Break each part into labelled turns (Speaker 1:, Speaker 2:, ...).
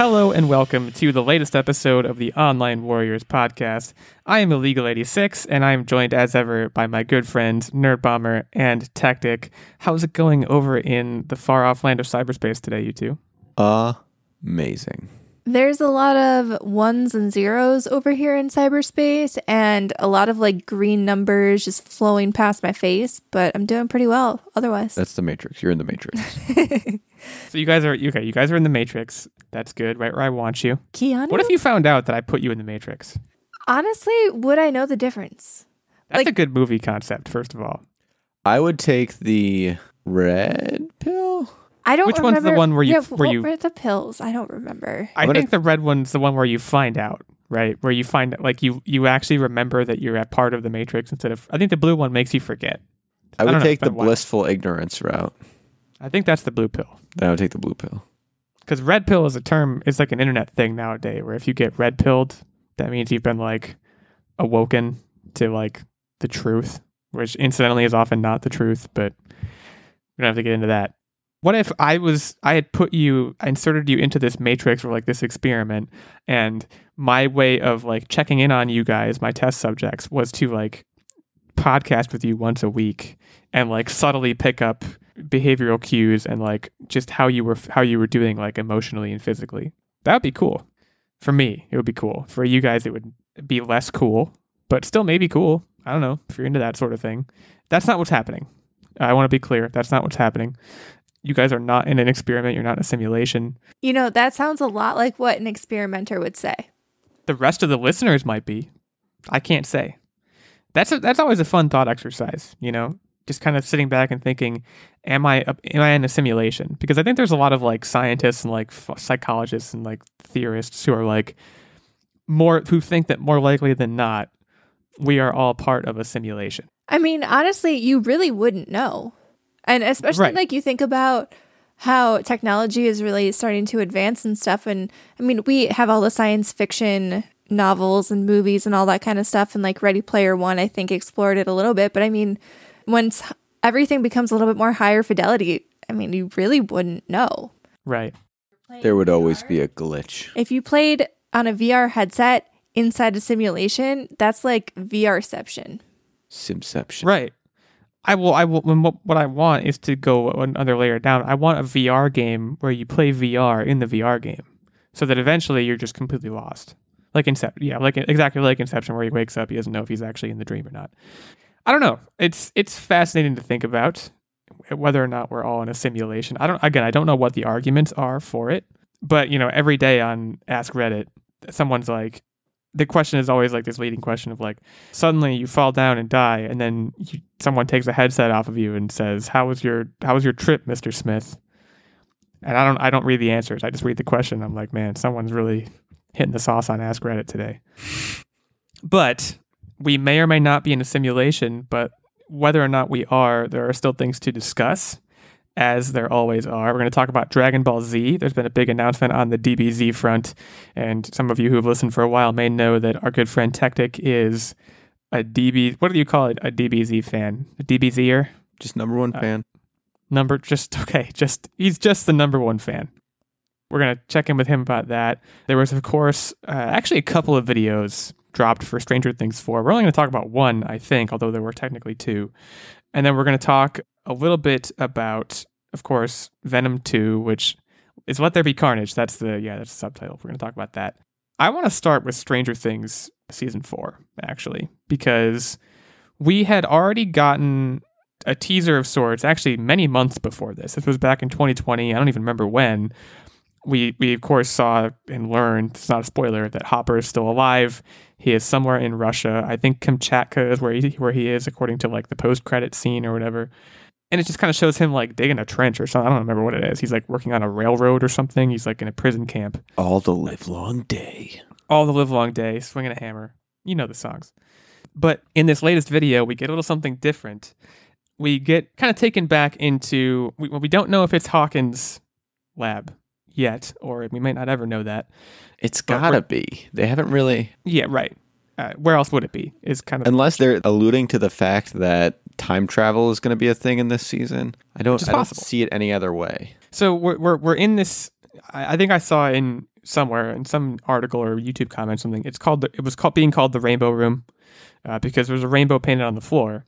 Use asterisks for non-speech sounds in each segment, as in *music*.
Speaker 1: hello and welcome to the latest episode of the Online Warriors podcast. I am Illegal 86 and I am joined as ever by my good friends Nerd Bomber and Tactic. How's it going over in the far off land of cyberspace today, you two?
Speaker 2: Amazing.
Speaker 3: There's a lot of ones and zeros over here in cyberspace and a lot of like green numbers just flowing past my face, but I'm doing pretty well otherwise.
Speaker 2: That's the Matrix. You're in the Matrix. *laughs*
Speaker 1: So you guys are okay, you guys are in the Matrix. That's good, right where I want you.
Speaker 3: Keanu?
Speaker 1: What if you found out that I put you in the Matrix?
Speaker 3: Honestly, would I know the difference?
Speaker 1: That's
Speaker 3: Like-
Speaker 1: a good movie concept, first of all.
Speaker 2: I would take the red pill.
Speaker 3: I don't
Speaker 1: Which one's the
Speaker 3: remember.
Speaker 1: one where you-
Speaker 3: yeah,
Speaker 1: where
Speaker 3: what
Speaker 1: you-
Speaker 3: were the pills? I don't remember.
Speaker 1: I
Speaker 2: gonna-
Speaker 1: think the red one's the one where you find out, right? Where you find like you you actually remember that you're a part of the Matrix instead of I think the blue one makes you forget.
Speaker 2: I
Speaker 1: I
Speaker 2: would
Speaker 1: don't know,
Speaker 2: take the
Speaker 1: been a while.
Speaker 2: blissful ignorance route.
Speaker 1: I think that's the blue pill.
Speaker 2: Then I would take the blue pill.
Speaker 1: Because red pill is a term, it's like an internet thing nowadays where if you get red pilled, that means you've been like awoken to like the truth, which incidentally is often not the truth, but we don't have to get into that. What if I was, I had put you, I inserted you into this matrix or like this experiment, and my way of like checking in on you guys, my test subjects, was to like podcast with you once a week and like subtly pick up behavioral cues and like just how you were how you were doing like emotionally and physically. That would be cool. For me, it would be cool. For you guys, it would be less cool, but still maybe cool. I don't know if you're into that sort of thing. That's not what's happening. I want to be clear. That's not what's happening. You guys are not in an experiment. You're not in a simulation.
Speaker 3: You know, that sounds a lot like what an experimenter would say.
Speaker 1: The rest of the listeners might be. I can't say. That's a, that's always a fun thought exercise. You know, just kind of sitting back and thinking, am I am I in a simulation? Because I think there's a lot of like scientists and like f- psychologists and like theorists who are like more who think that more likely than not we are all part of a simulation.
Speaker 3: I mean, honestly, you really wouldn't know. And especially
Speaker 1: Right.
Speaker 3: like you think about how technology is really starting to advance and stuff. And I mean, we have all the science fiction novels and movies and all that kind of stuff. And like Ready Player One, I think explored it a little bit. But I mean, once everything becomes a little bit more higher fidelity, I mean, you really wouldn't know.
Speaker 1: Right.
Speaker 2: There would always be a glitch.
Speaker 3: If you played on a VR headset inside a simulation, that's like VRception.
Speaker 2: Simception.
Speaker 1: Right. I will. I will. What, I want is to go another layer down. I want a VR game where you play VR in the VR game, so that eventually you're just completely lost. Like Inception. Yeah, like exactly like Inception, where he wakes up, he doesn't know if he's actually in the dream or not. I don't know. It's it's fascinating to think about whether or not we're all in a simulation. I don't. Again, I don't know what the arguments are for it, but you know, every day on Ask Reddit, someone's like, the question is always like this leading question of like, suddenly you fall down and die, and then you, someone takes a headset off of you and says, "How was your How was your trip, Mister Smith?" And I don't I don't read the answers. I just read the question. I'm like, man, someone's really hitting the sauce on Ask Reddit today. But we may or may not be in a simulation. But whether or not we are, there are still things to discuss, as there always are. We're going to talk about Dragon Ball Z. There's been a big announcement on the DBZ front, and some of you who have listened for a while may know that our good friend Tactic is a DB. What do you call it? A DBZ fan? A DBZer?
Speaker 2: Just number one
Speaker 1: Uh,
Speaker 2: fan.
Speaker 1: number just okay just he's just the number one fan we're going to check in with him about that there was of course uh, actually a couple of videos dropped for stranger things 4 we're only going to talk about one i think although there were technically two and then we're going to talk a little bit about of course venom 2 which is let there be carnage. That's the yeah that's the subtitle. We're going to talk about that. I want to start with stranger things season 4 actually because we had already gotten a teaser of sorts actually many months before this. This was back in 2020 i don't even remember when. We we of course saw and learned it's not a spoiler that hopper is still alive. He is somewhere in russia. I think kamchatka is where he where he is according to like the post credit scene or whatever and it just kind of shows him like digging a trench or something i don't remember what it is he's like working on a railroad or something he's like in a prison camp
Speaker 2: All the live long day.
Speaker 1: all the live long day, swinging a hammer. You know the songs. But in this latest video, we get a little something different. We get kind of taken back into we, we don't know if it's Hawkins' lab yet, or we might not ever know that.
Speaker 2: It's gotta be. They haven't really,
Speaker 1: Yeah, right. Uh, where else would it be? Is kind of
Speaker 2: unless they're alluding to the fact that time travel is going to be a thing in this season. I don't. I don't see it any other way.
Speaker 1: So we're we're we're in this. I I think I saw in somewhere in some article or YouTube comment something. It's called the, it was called being called the Rainbow Room uh, because there's a rainbow painted on the floor,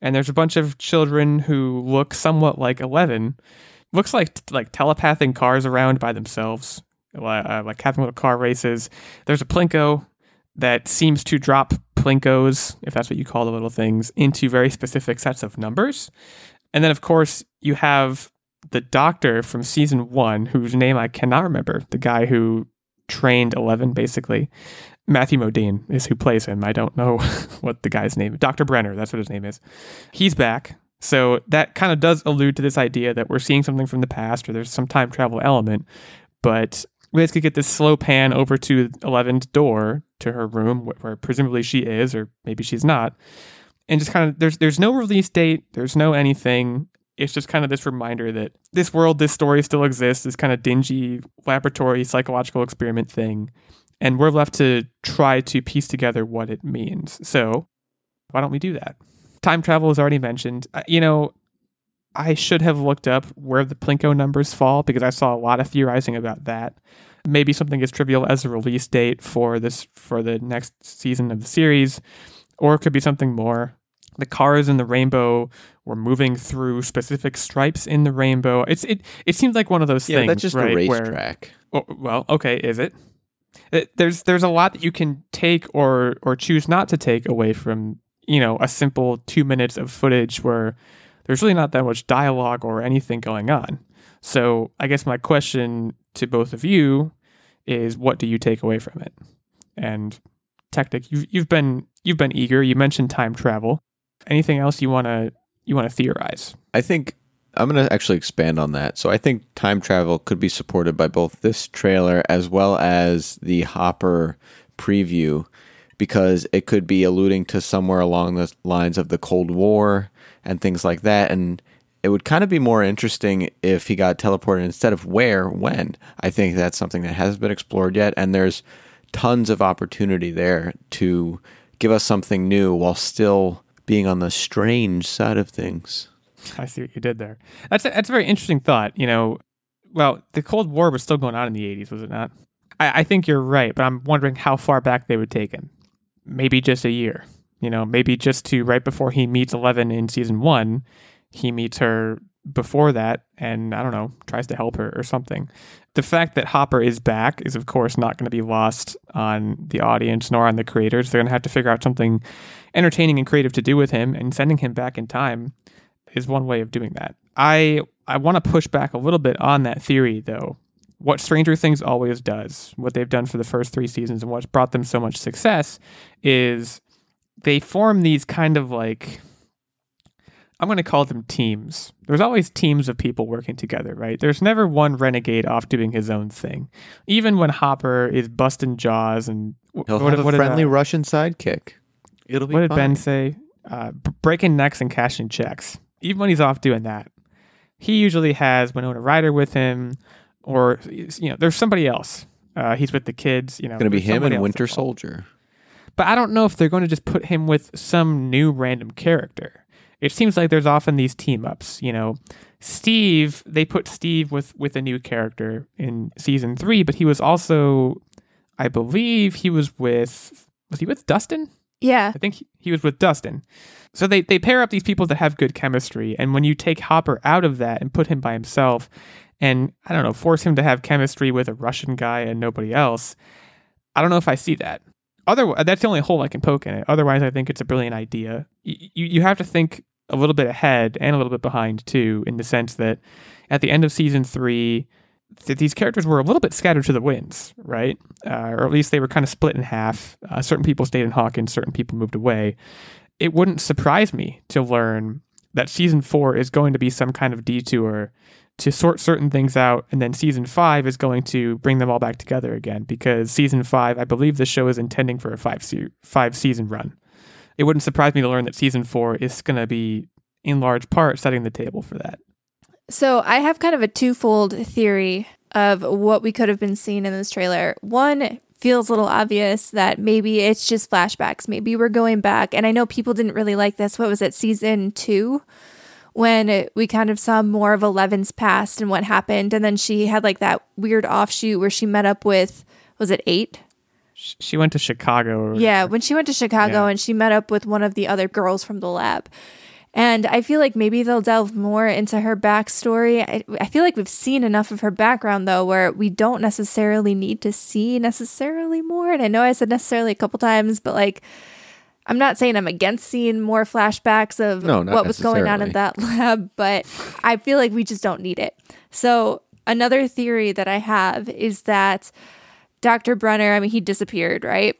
Speaker 1: and there's a bunch of children who look somewhat like Eleven. Looks like like telepathing cars around by themselves, uh, like having little car races. There's a Plinko that seems to drop Plinkos, if that's what you call the little things, into very specific sets of numbers. And then, of course, you have the doctor from season one, whose name I cannot remember, the guy who trained Eleven, basically. Matthew Modine is who plays him. I don't know *laughs* what the guy's name is. Dr. Brenner, that's what his name is. He's back. So that kind of does allude to this idea that we're seeing something from the past or there's some time travel element. But we basically get this slow pan over to Eleven's door to her room where presumably she is, or maybe she's not. And just kind of there's there's no release date, there's no anything it's just kind of this reminder that this world, this story still exists, this kind of dingy laboratory psychological experiment thing. And we're left to try to piece together what it means. So why don't we do that? Time travel is already mentioned. You know, I should have looked up where the Plinko numbers fall because I saw a lot of theorizing about that. Maybe something as trivial as a release date for this for the next season of the series, or it could be something more the cars in the rainbow were moving through specific stripes in the rainbow. It's it it seems like one of those
Speaker 2: yeah,
Speaker 1: things.
Speaker 2: that's just
Speaker 1: right,
Speaker 2: a racetrack.
Speaker 1: Where, oh, well, okay, is it? it? There's there's a lot that you can take or or choose not to take away from you know a simple two minutes of footage where there's really not that much dialogue or anything going on. So I guess my question to both of you is, what do you take away from it? And Tactic, you've you've been you've been eager. You mentioned time travel anything else you want to you want to theorize?
Speaker 2: I think I'm going to actually expand on that. So I think time travel could be supported by both this trailer as well as the Hopper preview because it could be alluding to somewhere along the lines of the Cold War and things like that and it would kind of be more interesting if he got teleported instead of where, when. I think that's something that hasn't been explored yet and there's tons of opportunity there to give us something new while still being on the strange side of things.
Speaker 1: I see what you did there. That's a, that's a very interesting thought. You know, well, the Cold War was still going on in the 80s, was it not? I, I think you're right, but I'm wondering how far back they would take him. Maybe just a year. You know, maybe just to right before he meets Eleven in season one, he meets her before that and I don't know, tries to help her or something. The fact that Hopper is back is, of course, not going to be lost on the audience nor on the creators. They're going to have to figure out something entertaining and creative to do with him, and sending him back in time is one way of doing that. I I want to push back a little bit on that theory though. What Stranger Things always does, what they've done for the first 3 seasons and what's brought them so much success is they form these kind of like I'm going to call them teams. There's always teams of people working together, right? There's never one renegade off doing his own thing. Even when Hopper is busting jaws and
Speaker 2: he'll what, have what a friendly Russian sidekick.
Speaker 1: It'll be. What did fine. Ben say? Uh, breaking necks and cashing checks. Even when he's off doing that, he usually has Winona Ryder with him, or you know, there's somebody else. Uh, he's with the kids. You know, It's
Speaker 2: going to be him and Winter Soldier.
Speaker 1: But I don't know if they're going to just put him with some new random character. It seems like there's often these team ups. You know, Steve. They put Steve with with a new character in season three, but he was also, I believe, he was with was he with Dustin?
Speaker 3: Yeah.
Speaker 1: I think he, he was with Dustin. So they, they pair up these people that have good chemistry. And when you take Hopper out of that and put him by himself and, I don't know, force him to have chemistry with a Russian guy and nobody else, I don't know if I see that. Otherwise, that's the only hole I can poke in it. Otherwise, I think it's a brilliant idea. You, you have to think a little bit ahead and a little bit behind, too, in the sense that at the end of season three, that these characters were a little bit scattered to the winds, right? Uh, or at least they were kind of split in half. Uh, certain people stayed in Hawkins, certain people moved away. It wouldn't surprise me to learn that season four is going to be some kind of detour to sort certain things out, and then season five is going to bring them all back together again. Because season five, I believe the show is intending for a five se- five season run. It wouldn't surprise me to learn that season four is going to be, in large part, setting the table for that.
Speaker 3: So I have kind of a twofold theory of what we could have been seeing in this trailer. One feels a little obvious that maybe it's just flashbacks. Maybe we're going back. And I know people didn't really like this. What was it, season two? When it, we kind of saw more of Eleven's past and what happened. And then she had like that weird offshoot where she met up with, was it eight?
Speaker 1: She went to Chicago.
Speaker 3: Yeah, when she went to Chicago
Speaker 1: Yeah.
Speaker 3: and she met up with one of the other girls from the lab. And I feel like maybe they'll delve more into her backstory. I, I feel like we've seen enough of her background, though, where we don't necessarily need to see necessarily more. And I know I said necessarily a couple times, but like, I'm not saying I'm against seeing more flashbacks of
Speaker 2: No,
Speaker 3: what was going on in that *laughs* lab, but I feel like we just don't need it. So, another theory that I have is that Dr. Brenner, I mean, he disappeared, right?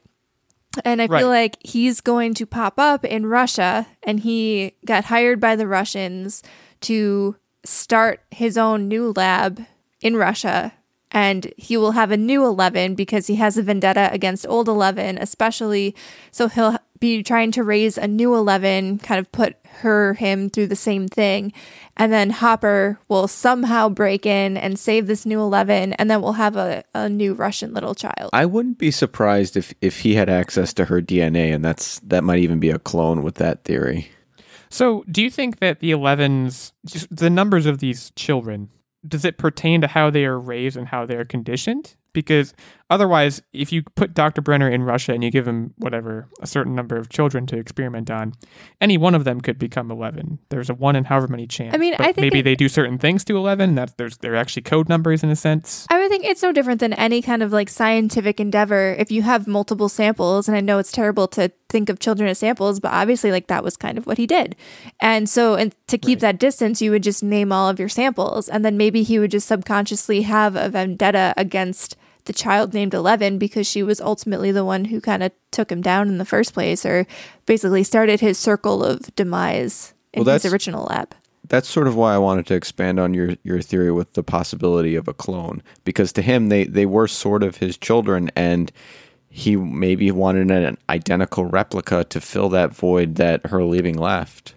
Speaker 3: And I
Speaker 1: Right.
Speaker 3: feel like he's going to pop up in Russia and he got hired by the Russians to start his own new lab in Russia. And he will have a new 11 because he has a vendetta against old 11, especially. So he'll be trying to raise a new 11, kind of put her, him through the same thing. And then Hopper will somehow break in and save this new 11. And then we'll have a, a new Russian little child.
Speaker 2: I wouldn't be surprised if if he had access to her DNA, and that's that might even be a clone with that theory.
Speaker 1: So, do you think that the 11s, just the numbers of these children, does it pertain to how they are raised and how they are conditioned? Because otherwise, if you put Dr. Brenner in Russia and you give him whatever, a certain number of children to experiment on, any one of them could become 11. There's a one in however many chance.
Speaker 3: I mean, I think
Speaker 1: maybe
Speaker 3: it-
Speaker 1: they do certain things to 11. That's there's they're actually code numbers in a sense.
Speaker 3: I would think it's no different than any kind of like scientific endeavor. If you have multiple samples, and I know it's terrible to think of children as samples, but obviously, like that was kind of what he did. And so, and to keep that distance, you would just name all of your samples, and then maybe he would just subconsciously have a vendetta against the child named Eleven because she was ultimately the one who kind of took him down in the first place, or basically started his circle of demise in
Speaker 2: Well,
Speaker 3: his original lab.
Speaker 2: That's sort of why I wanted to expand on your, your theory with the possibility of a clone, because to him they, they were sort of his children, and he maybe wanted an identical replica to fill that void that her leaving left.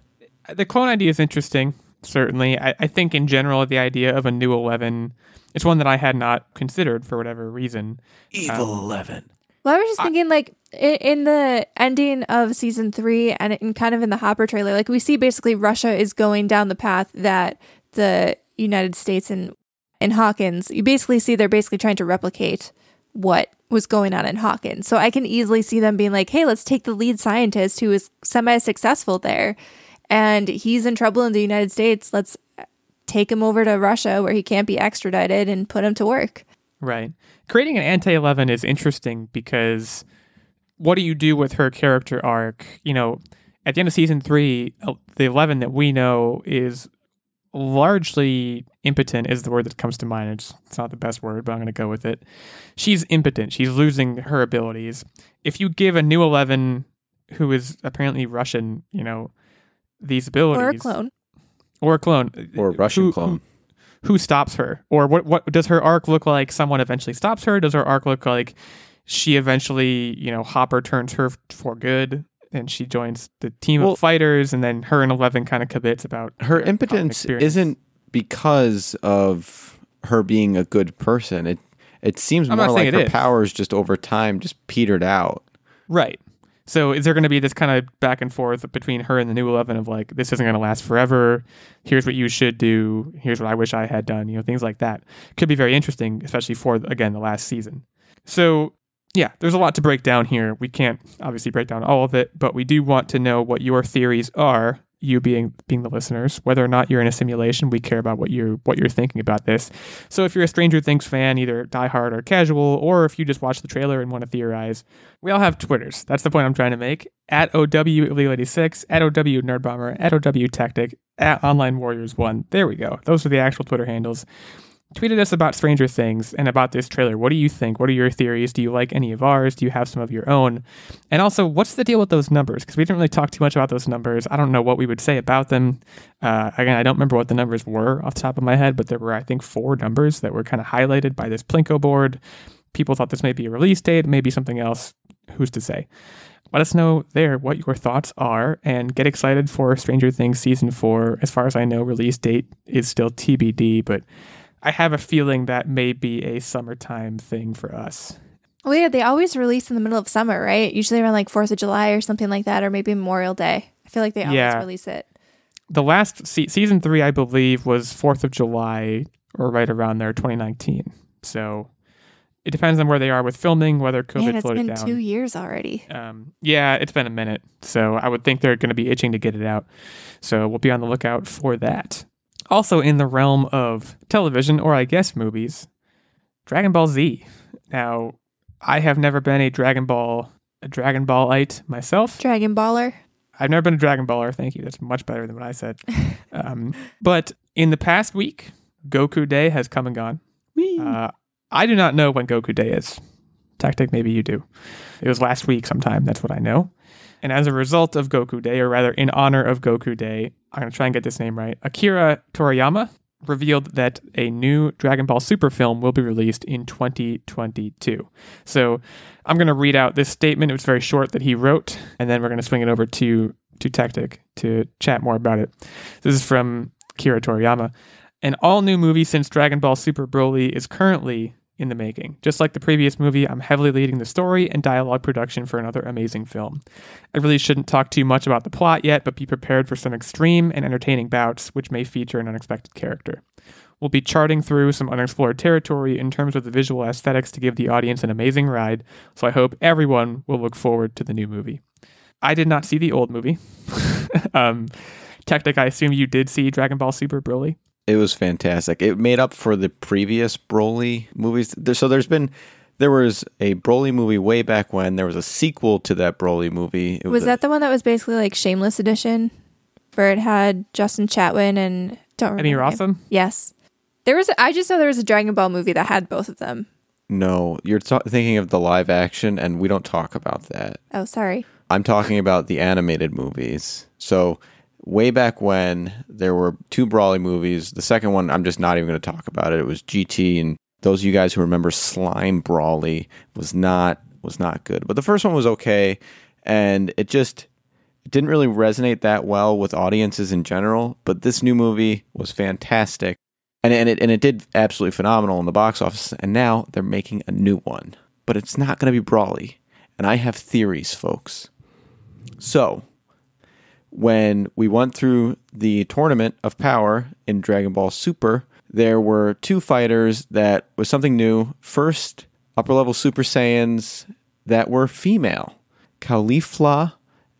Speaker 1: the clone idea is interesting certainly I, I think in general the idea of a new 11 is one that i had not considered for whatever reason
Speaker 2: Evil um, Eleven.
Speaker 3: Well, I was just thinking, like, in, in the ending of season three and in kind of in the Hopper trailer, like, we see basically Russia is going down the path that the United States and, and Hawkins, you basically see they're basically trying to replicate what was going on in Hawkins. So I can easily see them being like, hey, let's take the lead scientist who is semi successful there and he's in trouble in the United States. Let's take him over to Russia where he can't be extradited and put him to work.
Speaker 1: right. Creating an anti-11 is interesting because what do you do with her character arc? You know at the end of season three the 11 that we know is largely impotent is the word that comes to mind. It's, it's not the best word but i'm going to go with it. She's impotent. She's losing her abilities. If you give a new 11 who is apparently russian you know these abilities
Speaker 3: Or a clone.
Speaker 1: Or a clone
Speaker 2: Or a Russian
Speaker 1: Who-
Speaker 2: clone.
Speaker 1: who, who stops her or what what does her arc look like someone eventually stops her does her arc look like she eventually you know hopper turns her for good and she joins the team
Speaker 2: Well-
Speaker 1: of fighters and then her and 11 kind of commits about
Speaker 2: her
Speaker 1: their
Speaker 2: impotence isn't because of her being a good person. It it seems
Speaker 1: I'm
Speaker 2: more like her powers just over time just petered out.
Speaker 1: right so is there going to be this kind of back and forth between her and the new 11 of like this isn't going to last forever here's what you should do here's what i wish i had done you know things like that. Could be very interesting especially for again the last season. So yeah there's a lot to break down here. We can't obviously break down all of it but we do want to know what your theories are you being being the listeners whether or not you're in a simulation we care about what you're what you're thinking about this. So if you're a stranger things fan either diehard or casual or if you just watch the trailer and want to theorize we all have twitters. That's the point i'm trying to make. At ow illegal 86 at ow nerdbomber at ow tactic at online warriors 1 there we go. Those are the actual twitter handles tweeted us about Stranger Things and about this trailer. What do you think? What are your theories? Do you like any of ours? Do you have some of your own? And also, what's the deal with those numbers? Because we didn't really talk too much about those numbers. I don't know what we would say about them. Uh, again, I don't remember what the numbers were off the top of my head, but there were, I think, four numbers that were kind of highlighted by this Plinko board. People thought this may be a release date, maybe something else. Who's to say? Let us know there what your thoughts are and get excited for Stranger Things season four. As far as I know, release date is still TBD, but I have a feeling that may be a summertime thing for us.
Speaker 3: Well, yeah, they always release in the middle of summer, right? Usually around like 4th of July or something like that, or maybe Memorial Day. I feel like they always
Speaker 1: Yeah.
Speaker 3: release it.
Speaker 1: the last se- season three, I believe, was Fourth of July or right around there, 2019. So it depends on where they are with filming, whether COVID
Speaker 3: Man, it's been
Speaker 1: down.
Speaker 3: two years already.
Speaker 1: Um, yeah, it's been a minute, so I would think they're going to be itching to get it out. So we'll be on the lookout for that. Also, in the realm of television, or I guess movies, Dragon Ball Z. Now, I have never been a Dragon Ball a Dragon Ballite myself.
Speaker 3: Dragon Baller.
Speaker 1: I've never been a Dragon Baller. Thank you. That's much better than what I said. *laughs* um, but in the past week, Goku Day has come and gone. Uh, I do not know when Goku Day is. Tactic, maybe you do. It was last week sometime. That's what I know. And as a result of Goku Day, or rather in honor of Goku Day, I'm going to try and get this name right. Akira Toriyama revealed that a new Dragon Ball Super film will be released in 2022. So I'm going to read out this statement. It was very short that he wrote, and then we're going to swing it over to to Tactic to chat more about it. This is from Akira Toriyama. An all new movie since Dragon Ball Super Broly is currently in the making. Just like the previous movie, I'm heavily leading the story and dialogue production for another amazing film. I really shouldn't talk too much about the plot yet, but be prepared for some extreme and entertaining bouts, which may feature an unexpected character. We'll be charting through some unexplored territory in terms of the visual aesthetics to give the audience an amazing ride, so I hope everyone will look forward to the new movie. I did not see the old movie. *laughs* um, Tactic, I assume you did see Dragon Ball Super Broly.
Speaker 2: It was fantastic. It made up for the previous Broly movies. So there's been there was a Broly movie way back when. There was a sequel to that Broly movie. It
Speaker 3: Was
Speaker 2: a-
Speaker 3: that the one that was basically like Shameless Edition, where it had Justin Chatwin and don't remember.
Speaker 1: Emmy
Speaker 3: her name.
Speaker 1: Rossum?
Speaker 3: Yes, there was. I just know there was a Dragon Ball movie that had both of them.
Speaker 2: No, you're ta- thinking of the live action, and we don't talk about that.
Speaker 3: Oh, sorry.
Speaker 2: I'm talking about the animated movies. So way back when there were two Brawly movies. The second one, I'm just not even going to talk about it. It was GT, and those of you guys who remember Slime Brawly was not was not good. But the first one was okay, and it just it didn't really resonate that well with audiences in general. But this new movie was fantastic. And, and it and it did absolutely phenomenal in the box office. And now they're making a new one, but it's not going to be Brawly. And I have theories, folks. So, when we went through the tournament of power in Dragon Ball Super, there were two fighters that was something new. First, upper level Super Saiyans that were female Caulifla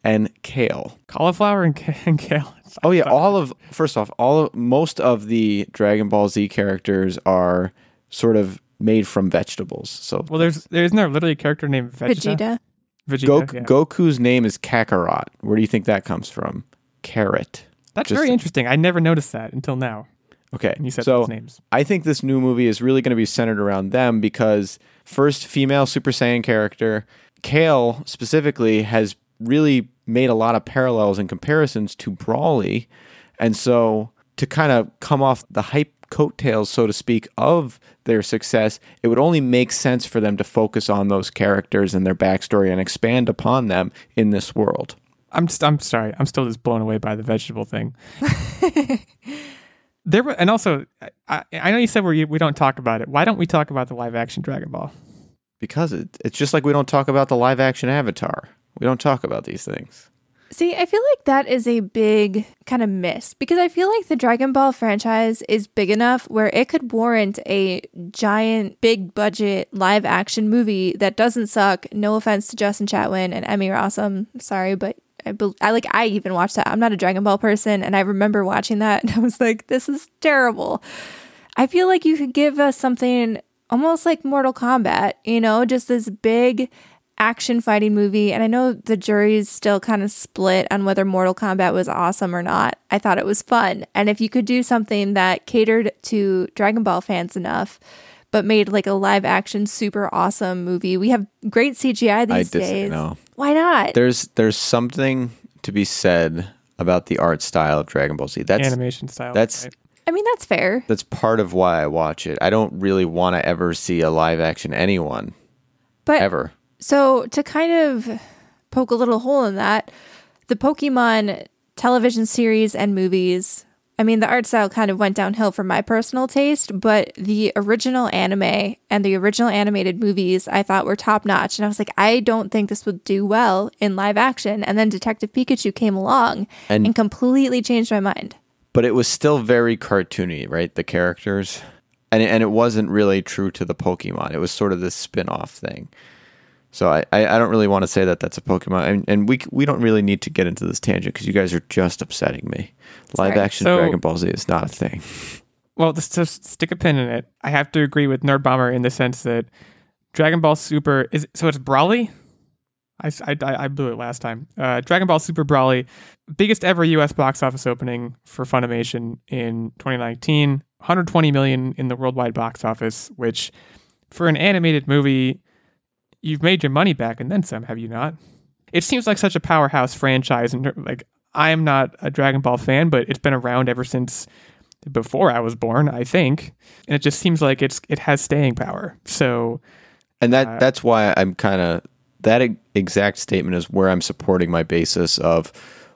Speaker 2: and Kale.
Speaker 1: Cauliflower and, ca- *laughs* and kale.
Speaker 2: Oh yeah, all of first off, all of most of the Dragon Ball Z characters are sort of made from vegetables. So
Speaker 1: Well, there's there isn't there literally a character named Vegeta?
Speaker 3: Vegeta.
Speaker 1: Vegeta.
Speaker 2: Gok-
Speaker 1: yeah.
Speaker 2: Goku's name is Kakarot. Where do you think that comes from? Carrot.
Speaker 1: That's
Speaker 2: just-
Speaker 1: very interesting. I never noticed that until now.
Speaker 2: Okay.
Speaker 1: And you said
Speaker 2: so
Speaker 1: names.
Speaker 2: I think this new movie is really going to be centered around them because first female Super Saiyan character, Kale specifically, has really made a lot of parallels and comparisons to Brawly. And so to kind of come off the hype coattails, so to speak, of their success, it would only make sense for them to focus on those characters and their backstory and expand upon them in this world.
Speaker 1: I'm just, I'm sorry. I'm still just blown away by the vegetable thing. *laughs* there were, and also, I, I know you said we we don't talk about it. Why don't we talk about the live action Dragon Ball?
Speaker 2: Because it, it's just like we don't talk about the live action Avatar. We don't talk about these things.
Speaker 3: See, I feel like that is a big kind of miss because I feel like the Dragon Ball franchise is big enough where it could warrant a giant, big budget live action movie that doesn't suck. No offense to Justin Chatwin and Emmy Rossum. Sorry, but I, bel- I like, I even watched that. I'm not a Dragon Ball person. And I remember watching that *laughs* and I was like, this is terrible. I feel like you could give us something almost like Mortal Kombat, you know, just this big action fighting movie. And I know the jury's still kind of split on whether Mortal Kombat was awesome or not. I thought it was fun. And if you could do something that catered to Dragon Ball fans enough, but made like a live action super awesome movie, we have great CGI these
Speaker 2: dis-
Speaker 3: days.
Speaker 2: no.
Speaker 3: Why not?
Speaker 2: There's there's something to be said about the art style of Dragon Ball Z. That's
Speaker 1: Animation style.
Speaker 2: that's
Speaker 1: right?
Speaker 3: I mean, that's fair.
Speaker 2: that's part of why I watch it. I don't really want to ever see a live action anyone
Speaker 3: But
Speaker 2: ever.
Speaker 3: So, to kind of poke a little hole in that, the Pokemon television series and movies I mean, the art style kind of went downhill for my personal taste, but the original anime and the original animated movies I thought were top notch. And I was like, I don't think this would do well in live action. And then Detective Pikachu came along
Speaker 2: And-
Speaker 3: and, completely changed my mind.
Speaker 2: but it was still very cartoony, right? The characters, and and it wasn't really true to the Pokemon. It was sort of this spin-off thing. So I, I, I don't really want to say that that's a Pokemon, and, and we we don't really need to get into this tangent because you guys are just upsetting me. Live
Speaker 3: Sorry.
Speaker 2: action
Speaker 1: So-
Speaker 2: Dragon Ball Z is not a thing.
Speaker 1: Well, just to stick a pin in it, I have to agree with Nerd Bomber in the sense that Dragon Ball Super is so it's Brawly. I, I, I blew it last time. Uh, Dragon Ball Super Brawly, biggest ever U.S. box office opening for Funimation in 2019, 120 million in the worldwide box office. Which, for an animated movie, you've made your money back and then some, have you not? It seems like such a powerhouse franchise, and like I am not a Dragon Ball fan, but it's been around ever since before I was born, I think, and it just seems like it's it has staying power. So
Speaker 2: And that
Speaker 1: Uh,
Speaker 2: that's why I'm kind of that exact statement is where I'm supporting my basis of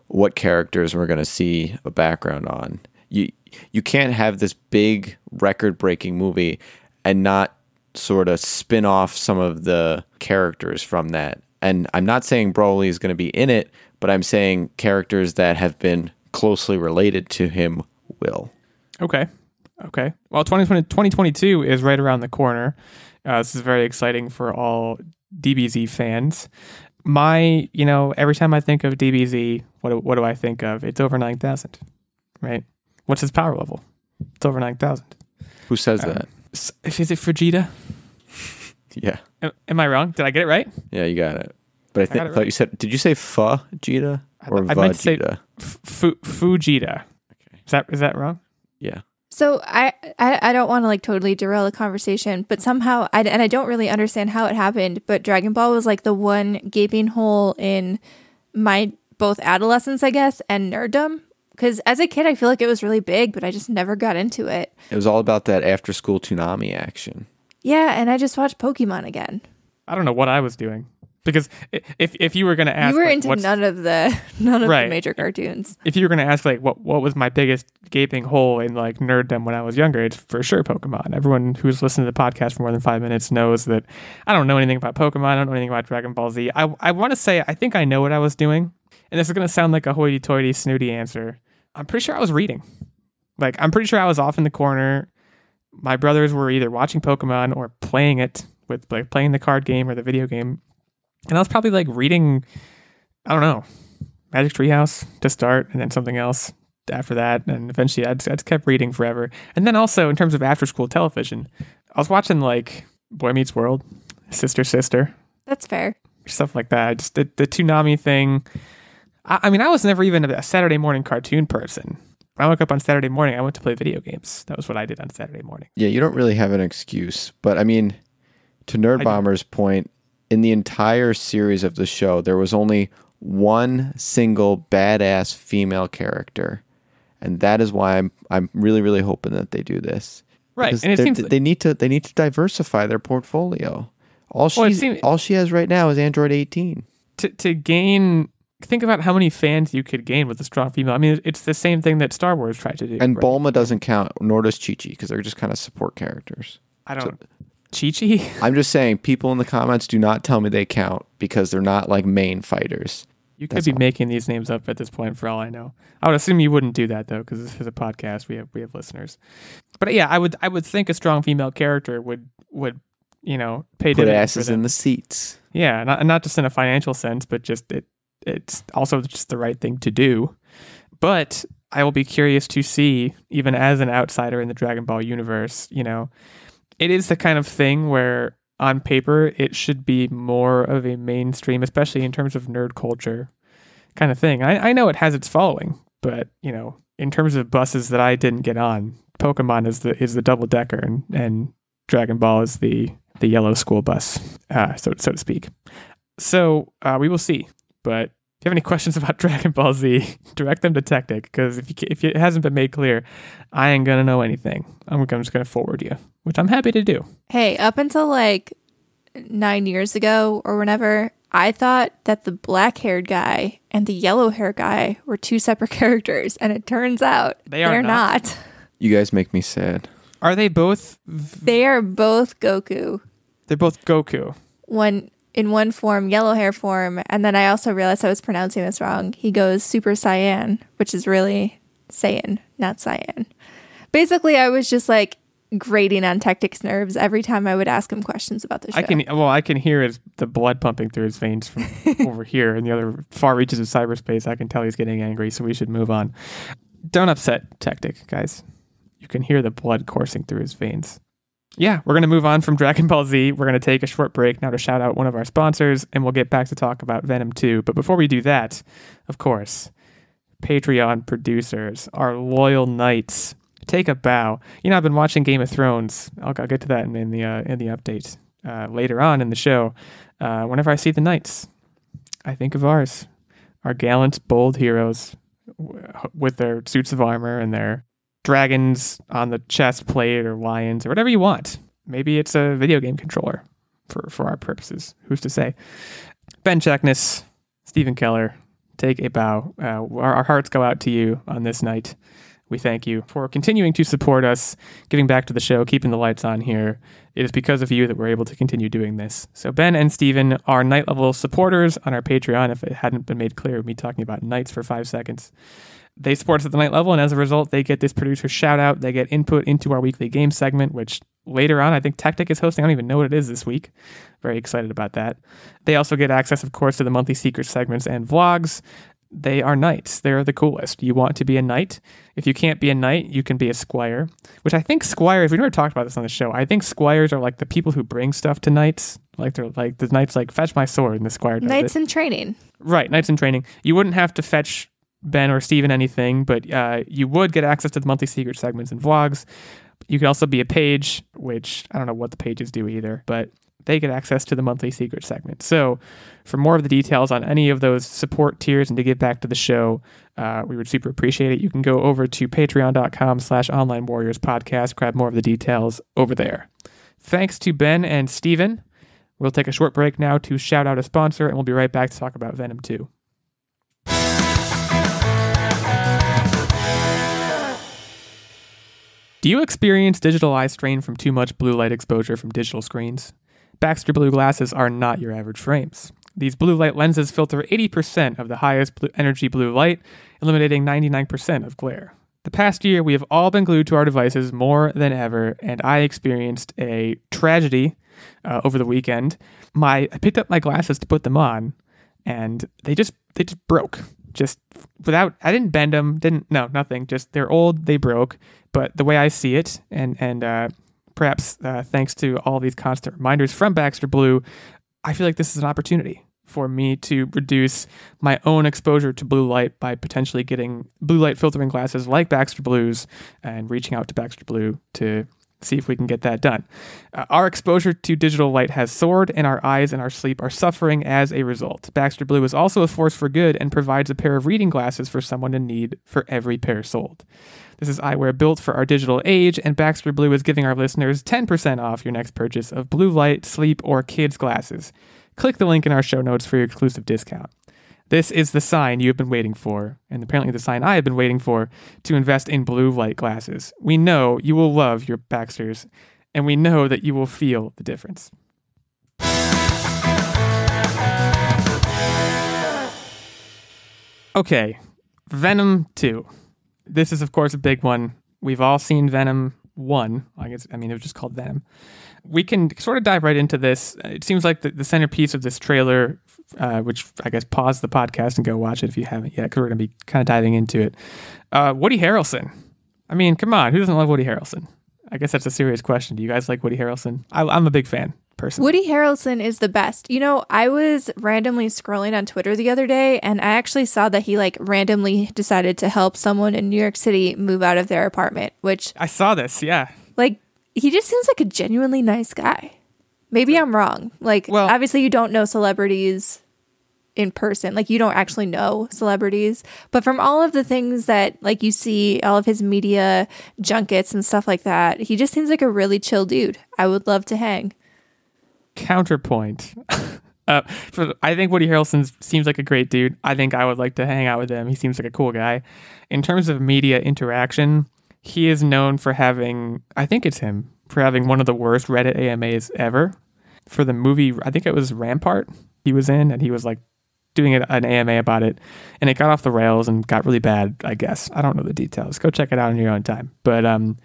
Speaker 2: what characters we're going to see a background on. You you can't have this big record-breaking movie and not sort of spin off some of the characters from that. And I'm not saying Broly is going to be in it, but I'm saying characters that have been closely related to him will.
Speaker 1: Okay. Okay. Well, 2020, 2022 is right around the corner. Uh, this is very exciting for all DBZ fans. My, you know, every time I think of DBZ, what do, what do I think of? It's over 9,000, right? What's his power level? It's over 9,000.
Speaker 2: Who says
Speaker 1: Um,
Speaker 2: that?
Speaker 1: S- Is it Vegeta? *laughs*
Speaker 2: Yeah.
Speaker 1: Am, am I wrong? Did I get it right?
Speaker 2: Yeah, you got it. But I,
Speaker 1: got
Speaker 2: think,
Speaker 1: it
Speaker 2: thought you said, did you say Fujita
Speaker 1: I
Speaker 2: or
Speaker 1: thought- I meant to say-
Speaker 2: Vegeta?
Speaker 1: F- Fu- Fujita. Is that is that wrong?
Speaker 2: Yeah.
Speaker 3: So I, I, I don't want to like totally derail the conversation, but somehow I and I don't really understand how it happened. But Dragon Ball was like the one gaping hole in my both adolescence, I guess, and nerddom. Because as a kid, I feel like it was really big, but I just never got into it.
Speaker 2: It was all about that after school Toonami action.
Speaker 3: Yeah, and I just watched Pokemon again.
Speaker 1: I don't know what I was doing because if if you were going to ask,
Speaker 3: you were
Speaker 1: like,
Speaker 3: into
Speaker 1: what's-
Speaker 3: none of the *laughs* none of
Speaker 1: Right.
Speaker 3: the major cartoons.
Speaker 1: if you were going to ask like what what was my biggest gaping hole in like nerddom when I was younger, it's for sure Pokemon. Everyone who's listened to the podcast for more than five minutes knows that I don't know anything about Pokemon. I don't know anything about Dragon Ball Z. I I want to say I think I know what I was doing, and this is going to sound like a hoity-toity, snooty answer. I'm pretty sure I was reading. Like I'm pretty sure I was off in the corner. My brothers were either watching Pokemon or playing it with like playing the card game or the video game, and I was probably like reading. I don't know. Magic Treehouse to start, and then something else after that, and eventually I just, I just kept reading forever. And then also in terms of after school television, I was watching like Boy Meets World, Sister Sister,
Speaker 3: That's fair.
Speaker 1: stuff like that. Just the the Toonami thing. I, I mean, I was never even a Saturday morning cartoon person. When I woke up on Saturday morning, I went to play video games. That was what I did on Saturday morning.
Speaker 2: Yeah, you don't really have an excuse. But I mean, to Nerd. Bomber's point, in the entire series of the show, there was only one single badass female character. And that is why I'm I'm really, really hoping that they do this.
Speaker 1: Right,
Speaker 2: Because
Speaker 1: and it seems like-
Speaker 2: they need to they need to diversify their portfolio. All she
Speaker 1: Well, seems-
Speaker 2: all she has right now is Android 18.
Speaker 1: to to gain. Think about how many fans you could gain with a strong female. I mean, it's the same thing that Star Wars tried to do.
Speaker 2: And
Speaker 1: right?
Speaker 2: Bulma doesn't count, nor does Chi Chi, because they're just kind of support characters.
Speaker 1: I don't. Chi Chi. *laughs*
Speaker 2: I'm just saying, people in the comments do not tell me they count because they're not like main fighters.
Speaker 1: You could
Speaker 2: That's
Speaker 1: be
Speaker 2: all.
Speaker 1: making these names up at this point, for all I know. I would assume you wouldn't do that though, because this is a podcast. We have we have listeners. But yeah, I would I would think a strong female character would would you know pay
Speaker 2: Put
Speaker 1: dividends for
Speaker 2: asses
Speaker 1: them.
Speaker 2: in the seats.
Speaker 1: Yeah, not not just in a financial sense, but just it it's also just the right thing to do. But I will be curious to see, even as an outsider in the Dragon Ball universe, you know, it is the kind of thing where on paper it should be more of a mainstream, especially in terms of nerd culture kind of thing. I, I know it has its following, but you know, in terms of buses that I didn't get on, Pokemon is the is the double decker and, and Dragon Ball is the the yellow school bus, uh, so so to speak. So uh, we will see. But if you have any questions about *laughs* Dragon Ball Z, direct them to Tactic because if you, if it hasn't been made clear, I ain't gonna know anything. I'm, I'm just gonna forward you, which I'm happy to do.
Speaker 3: Hey, up until like nine years ago or whenever, I thought that the black haired guy and the yellow hair guy were two separate *laughs* characters, and it turns out
Speaker 1: They are
Speaker 3: they're
Speaker 1: not.
Speaker 3: not.
Speaker 2: You guys make me sad.
Speaker 1: Are they both?
Speaker 3: They are both Goku.
Speaker 1: They're both Goku.
Speaker 3: One in one form, yellow hair form, and then I also realized I was pronouncing this wrong. He goes Super cyan, which is really Saiyan, not Cyan. Basically, I was just like grating on Tactic's nerves every time I would ask him questions about the show.
Speaker 1: I can well, I can hear his, the blood pumping through his veins from *laughs* over here in the other far reaches of cyberspace. I can tell he's getting angry, so we should move on. Don't upset Tactic, guys. You can hear the blood coursing through his veins. Yeah, we're going to move on from Dragon Ball Z. We're going to take a short break now to shout out one of our sponsors, and we'll get back to talk about Venom 2. But before we do that, of course, Patreon producers, our loyal knights, take a bow. You know, I've been watching Game of Thrones. I'll, I'll get to that in, in the uh, in the update uh, later on in the show. Uh, whenever I see the knights, I think of ours, our gallant, bold heroes w- with their suits of armor and their dragons on the chest plate or lions or whatever you want. Maybe it's a video game controller for, for our purposes. Who's to say? Ben Checkness, Stephen Keller, take a bow. Uh, our, our hearts go out to you on this night. We thank you for continuing to support us, giving back to the show, keeping the lights on here. It is because of you that we're able to continue doing this. So, Ben and Steven are knight level supporters on our Patreon. If it hadn't been made clear, me talking about knights for five seconds. They support us at the knight level, and as a result, they get this producer shout out. They get input into our weekly game segment, which later on, I think Tactic is hosting. I don't even know what it is this week. Very excited about that. They also get access, of course, to the monthly secret segments and vlogs. They are knights. They're the coolest. You want to be a knight. If you can't be a knight, you can be a squire, which I think squires, we've never talked about this on the show. I think squires are like the people who bring stuff to knights. Like they're like the knights like fetch my sword and the squire does
Speaker 3: Knights
Speaker 1: it.
Speaker 3: in training.
Speaker 1: Right, knights in training. You wouldn't have to fetch Ben or Steven anything, but uh, you would get access to the monthly secret segments and vlogs. You could also be a page, which I don't know what the pages do either, but they get access to the monthly secret segment. So, for more of the details on any of those support tiers and to give back to the show, uh, we would super appreciate it. You can go over to patreon.com slash online warriors podcast, grab more of the details over there. Thanks to Ben and Steven. We'll take a short break now to shout out a sponsor, and we'll be right back to talk about Venom 2. Do you experience digital eye strain from too much blue light exposure from digital screens? Baxter Blue glasses are not your average frames. These blue light lenses filter 80% of the highest blue energy blue light, eliminating 99% of glare. The past year, we have all been glued to our devices more than ever, and I experienced a tragedy uh, over the weekend. My I picked up my glasses to put them on, and they just they just broke. Just without I didn't bend them, didn't no nothing. Just they're old, they broke. But the way I see it, and and uh, perhaps uh, thanks to all these constant reminders from Baxter Blue, I feel like this is an opportunity for me to reduce my own exposure to blue light by potentially getting blue light filtering glasses like Baxter Blues and reaching out to Baxter Blue to see if we can get that done. Uh, our exposure to digital light has soared, and our eyes and our sleep are suffering as a result. Baxter Blue is also a force for good and provides a pair of reading glasses for someone in need for every pair sold. This is eyewear built for our digital age, and Baxter Blue is giving our listeners 10% off your next purchase of blue light, sleep, or kids glasses. Click the link in our show notes for your exclusive discount. This is the sign you have been waiting for, and apparently the sign I have been waiting for to invest in blue light glasses. We know you will love your Baxters, and we know that you will feel the difference. Okay, Venom 2. This is, of course, a big one. We've all seen Venom 1. I guess, I mean, it was just called Venom. We can sort of dive right into this. It seems like the, the centerpiece of this trailer, uh, which I guess pause the podcast and go watch it if you haven't yet, because we're going to be kind of diving into it. Uh, Woody Harrelson. I mean, come on, who doesn't love Woody Harrelson? I guess that's a serious question. Do you guys like Woody Harrelson? I, I'm a big fan, personally.
Speaker 3: Woody Harrelson is the best. You know, I was randomly scrolling on Twitter the other day and I actually saw that he like randomly decided to help someone in New York City move out of their apartment, which
Speaker 1: I saw this, yeah.
Speaker 3: like he just seems like a genuinely nice guy. Maybe I'm wrong. Like
Speaker 1: Well-
Speaker 3: obviously you don't know celebrities in person. Like you don't actually know celebrities, but from all of the things that like you see all of his media junkets and stuff like that, he just seems like a really chill dude. I would love to hang.
Speaker 1: Counterpoint. *laughs* Uh, for, I think Woody Harrelson seems like a great dude. I think I would like to hang out with him. He seems like a cool guy. In terms of media interaction, he is known for having, I think it's him, for having one of the worst Reddit AMAs ever. For the movie, I think it was Rampart he was in, and he was like doing an AMA about it, and it got off the rails and got really bad. I guess I don't know the details. Go check it out in your own time. But um,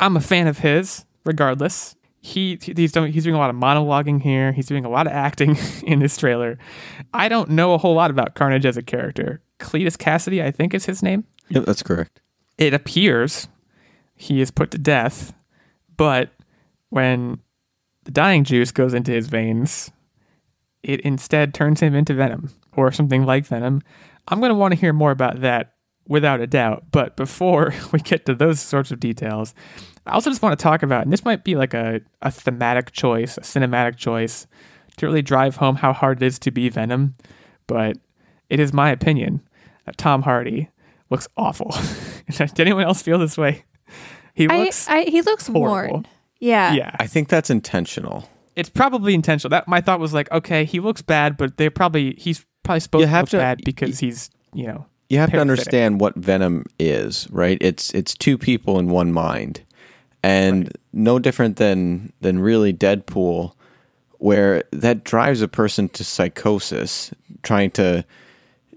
Speaker 1: I'm a fan of his, regardless he he's doing he's doing a lot of monologuing here. He's doing a lot of acting *laughs* in this trailer. I don't know a whole lot about Carnage as a character. Cletus Kasady, I think is his name.
Speaker 2: Yep, that's correct.
Speaker 1: It appears he is put to death, but when the dying juice goes into his veins, it instead turns him into venom or something like venom. I'm going to want to hear more about that without a doubt. But before *laughs* we get to those sorts of details, I also just want to talk about, and this might be like a, a thematic choice, a cinematic choice to really drive home how hard it is to be Venom. But it is my opinion that Tom Hardy looks awful. *laughs* Did anyone else feel this way?
Speaker 3: He looks I, I, he looks horrible. worn. Yeah.
Speaker 1: Yeah.
Speaker 2: I think that's intentional.
Speaker 1: It's probably intentional. That my thought was like, okay, he looks bad, but they're probably he's probably supposed to look to, bad because he's, you know,
Speaker 2: you have to understand what Venom is, right? It's it's two people in one mind, and right. no different than than really Deadpool, where that drives a person to psychosis, trying to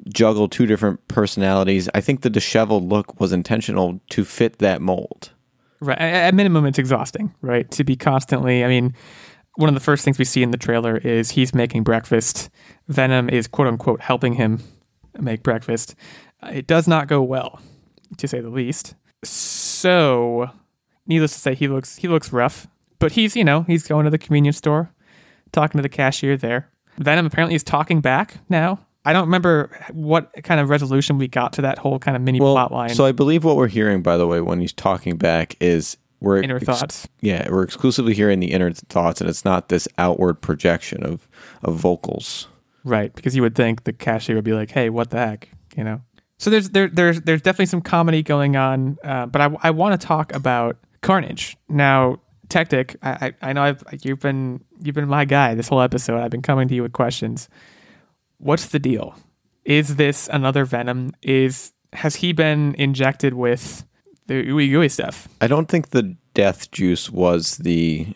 Speaker 2: juggle two different personalities. I think the disheveled look was intentional to fit that mold.
Speaker 1: Right. At minimum, it's exhausting, right? To be constantly. I mean, one of the first things we see in the trailer is he's making breakfast. Venom is quote unquote helping him make breakfast. Uh, it does not go well, to say the least. So, needless to say, he looks he looks rough. But he's you know he's going to the convenience store, talking to the cashier there. Venom apparently is talking back now. I don't remember what kind of resolution we got to that whole kind of mini well, plot line.
Speaker 2: So I believe what we're hearing, by the way, when he's talking back, is we're
Speaker 1: inner ex- thoughts.
Speaker 2: Yeah, we're exclusively hearing the inner thoughts, and it's not this outward projection of of vocals.
Speaker 1: Right, because you would think the cashier would be like, "Hey, what the heck," you know. So there's there there's there's definitely some comedy going on, uh, but I I want to talk about Carnage now. Tactic, I, I I know I've you've been you've been my guy this whole episode. I've been coming to you with questions. What's the deal? Is this another Venom? Is has he been injected with the ooey gooey stuff?
Speaker 2: I don't think the death juice was the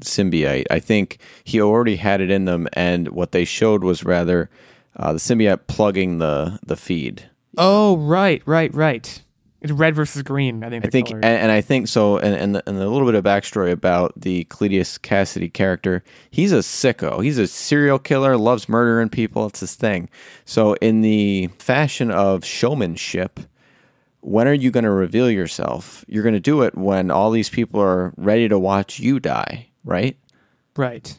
Speaker 2: symbiote. I think he already had it in them, and what they showed was rather uh, the symbiote plugging the the feed.
Speaker 1: Oh, right, right, right. It's red versus green. I think.
Speaker 2: I think, and, and, I think so. And and, the, and a little bit of backstory about the Cletus Kasady character. He's a sicko. He's a serial killer. Loves murdering people. It's his thing. So in the fashion of showmanship, when are you going to reveal yourself? You're going to do it when all these people are ready to watch you die, right?
Speaker 1: Right.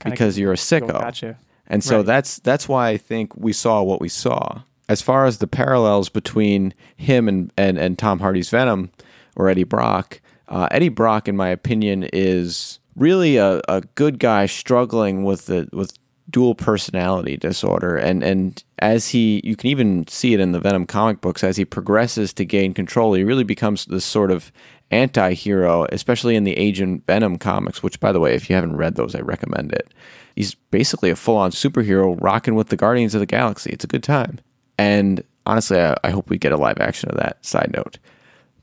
Speaker 2: Kinda because you're a sicko.
Speaker 1: Gotcha.
Speaker 2: And so right. that's that's why I think we saw what we saw as far as the parallels between him and, and, and Tom Hardy's Venom or Eddie Brock, uh, Eddie Brock, in my opinion, is really a, a good guy struggling with the with dual personality disorder and and as he you can even see it in the Venom comic books as he progresses to gain control he really becomes this sort of anti-hero especially in the Agent Venom comics which by the way if you haven't read those I recommend it. He's basically a full-on superhero rocking with the Guardians of the Galaxy. It's a good time. And honestly, I, I hope we get a live action of that. Side note,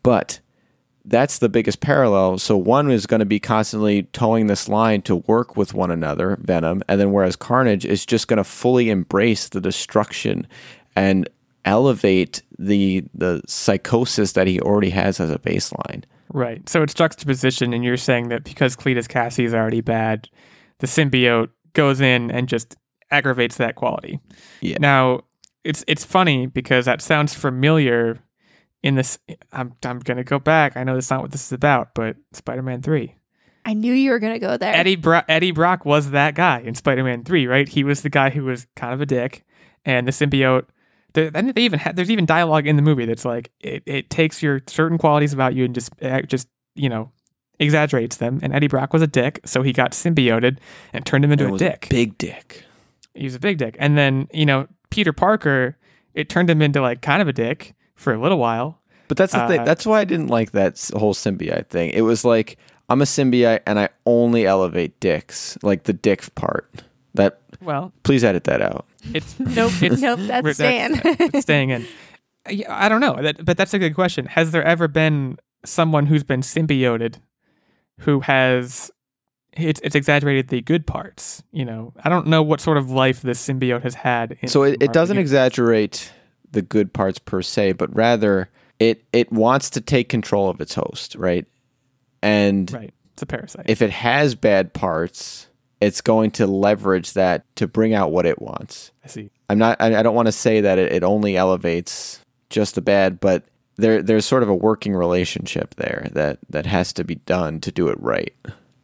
Speaker 2: but that's the biggest parallel. So one is going to be constantly towing this line to work with one another, Venom, and then whereas Carnage is just going to fully embrace the destruction and elevate the the psychosis that he already has as a baseline.
Speaker 1: Right. So it's juxtaposition, and you're saying that because Cletus Cassie is already bad, the symbiote goes in and just aggravates that quality.
Speaker 2: Yeah.
Speaker 1: Now, it's it's funny because that sounds familiar in this I'm I'm gonna go back. I know that's not what this is about, but Spider Man three.
Speaker 3: I knew you were gonna go there.
Speaker 1: Eddie Bro- Eddie Brock was that guy in Spider Man three, right? He was the guy who was kind of a dick, and the symbiote. The, and they even had, there's even dialogue in the movie that's like it, it takes your certain qualities about you and just eh, just you know exaggerates them. And Eddie Brock was a dick, so he got symbioted and turned him into a dick.
Speaker 2: A big dick.
Speaker 1: He was a big dick, and then you know Peter Parker, it turned him into like kind of a dick for a little while.
Speaker 2: But that's the uh, thing. That's why I didn't like that whole symbiote thing. It was like I'm a symbiote and I only elevate dicks, like the dick part. That
Speaker 1: Well,
Speaker 2: please edit that out.
Speaker 1: it's *laughs*
Speaker 3: Nope,
Speaker 1: It's-
Speaker 3: nope,
Speaker 1: we're-
Speaker 3: that's staying. *laughs*
Speaker 1: it's staying in. I don't know, that, but that's a good question. Has there ever been someone who's been symbioted who has it's it's exaggerated the good parts? You know, I don't know what sort of life this symbiote has had. In
Speaker 2: So it, it doesn't
Speaker 1: Marvel
Speaker 2: exaggerate the good parts per se, but rather it it wants to take control of its host, right? And
Speaker 1: right. It's a parasite.
Speaker 2: if it has bad parts, it's going to leverage that to bring out what it wants.
Speaker 1: I see.
Speaker 2: I'm not. I, I don't want to say that it, it only elevates just the bad, but there there's sort of a working relationship there that that has to be done to do it right.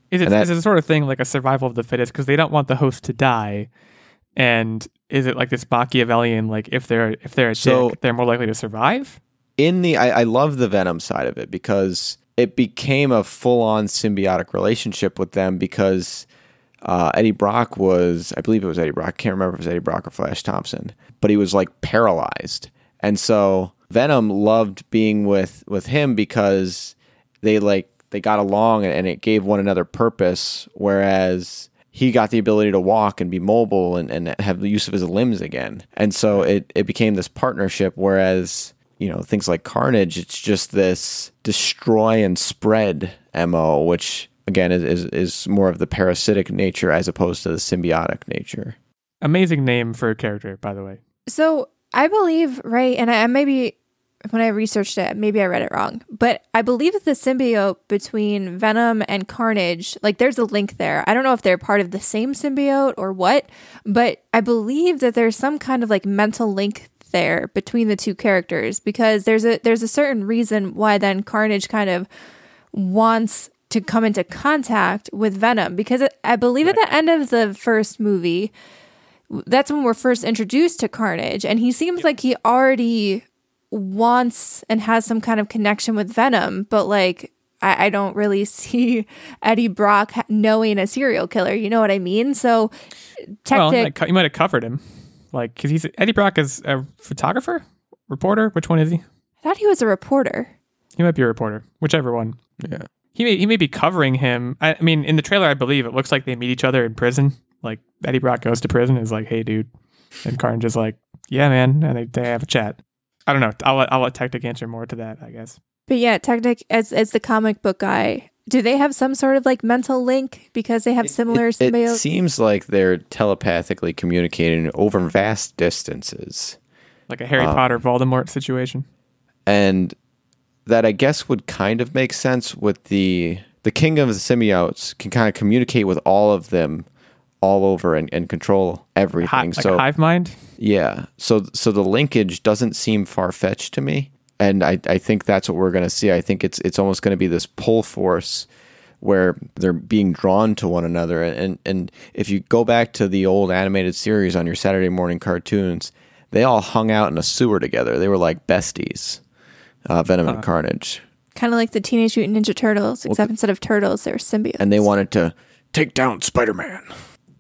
Speaker 1: Is it,
Speaker 2: that-
Speaker 1: is it sort of thing like a survival of the fittest because they don't want the host to die? And is it like this Machiavellian like if they're if they're a
Speaker 2: So-
Speaker 1: dick, they're more likely to survive?
Speaker 2: in the I, I love the Venom side of it because it became a full on symbiotic relationship with them because uh, Eddie Brock was I believe it was Eddie Brock. I can't remember if it was Eddie Brock or Flash Thompson, but he was like paralyzed. And so Venom loved being with with him because they like they got along and it gave one another purpose whereas he got the ability to walk and be mobile and, and have the use of his limbs again. And so it, it became this partnership whereas, you know, things like Carnage, it's just this destroy and spread MO, which again is, is, is more of the parasitic nature as opposed to the symbiotic nature.
Speaker 1: Amazing name for a character, by the way.
Speaker 3: So I believe, right, and I I maybe when I researched it, maybe I read it wrong, but I believe that the symbiote between Venom and Carnage, like there's a link there. I don't know if they're part of the same symbiote or what, but I believe that there's some kind of like mental link there between the two characters because there's a there's a certain reason why then Carnage kind of wants to come into contact with Venom because I believe at the end of the first movie that's when we're first introduced to Carnage, and he seems like he already wants and has some kind of connection with Venom, but like I, I don't really *laughs* see Eddie Brock knowing a serial killer. You know what I mean? So,
Speaker 1: Well, you
Speaker 3: tactic.
Speaker 1: might, co- you might have covered him, like because he's Eddie Brock is a photographer, reporter. Which one is he?
Speaker 3: I thought he was a reporter.
Speaker 1: He might be a reporter, whichever one.
Speaker 2: Yeah.
Speaker 1: He may he may be covering him. I, I mean, in the trailer, I believe it looks like they meet each other in prison. Like Eddie Brock goes to prison, and is like, "Hey, dude," and Carnage is like, "Yeah, man," and they, they have a chat. I don't know. I'll let, I'll let Tactic answer more to that, I guess.
Speaker 3: But yeah, Tactic as as the comic book guy, do they have some sort of like mental link because they have similar
Speaker 2: It, it
Speaker 3: symbiotes?
Speaker 2: seems like they're telepathically communicating over vast distances.
Speaker 1: Like a Harry
Speaker 2: Um,
Speaker 1: Potter Voldemort situation.
Speaker 2: and that I guess would kind of make sense with the the king of the symbiotes can kind of communicate with all of them all over and, and control everything.
Speaker 1: Hi, like
Speaker 2: so
Speaker 1: a hive mind.
Speaker 2: yeah, so so the linkage doesn't seem far fetched to me, and I I think that's what we're gonna see. I think it's it's almost gonna be this pull force where they're being drawn to one another and and if you go back to the old animated series on your Saturday morning cartoons, they all hung out in a sewer together. They were like besties. Uh, Venom and Carnage.
Speaker 3: kind of like the Teenage Mutant Ninja Turtles, except instead of turtles, they're symbiotes.
Speaker 2: And they wanted to take down Spider-Man.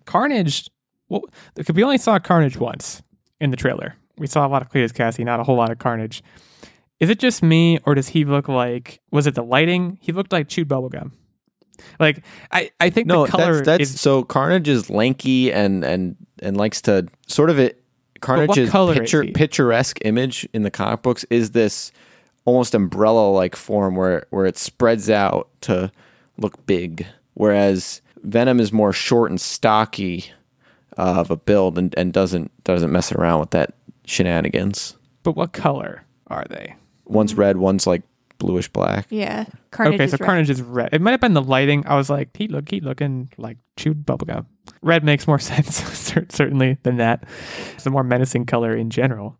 Speaker 1: Carnage. Well, we only saw Carnage once in the trailer. We saw a lot of Cletus Cassie, not a whole lot of Carnage. Is it just me, or does he look like? Was it the lighting? He looked like chewed bubblegum. Like I, I think
Speaker 2: No,
Speaker 1: the color
Speaker 2: that's that's
Speaker 1: is.
Speaker 2: so Carnage is lanky and and and likes to sort of it. Carnage's picture picturesque image in the comic books is this almost umbrella like form where where it spreads out to look big, whereas Venom is more short and stocky uh, of a build and, and doesn't doesn't mess around with that shenanigans.
Speaker 1: But what color are they?
Speaker 2: One's red, one's like bluish black.
Speaker 3: yeah, Carnage.
Speaker 1: okay,
Speaker 3: is
Speaker 1: so
Speaker 3: red.
Speaker 1: Carnage is red. It might have been the lighting. I was like, he look, he looking like chewed bubblegum. Red makes more *laughs* sense, certainly, than that. It's a more menacing color in general.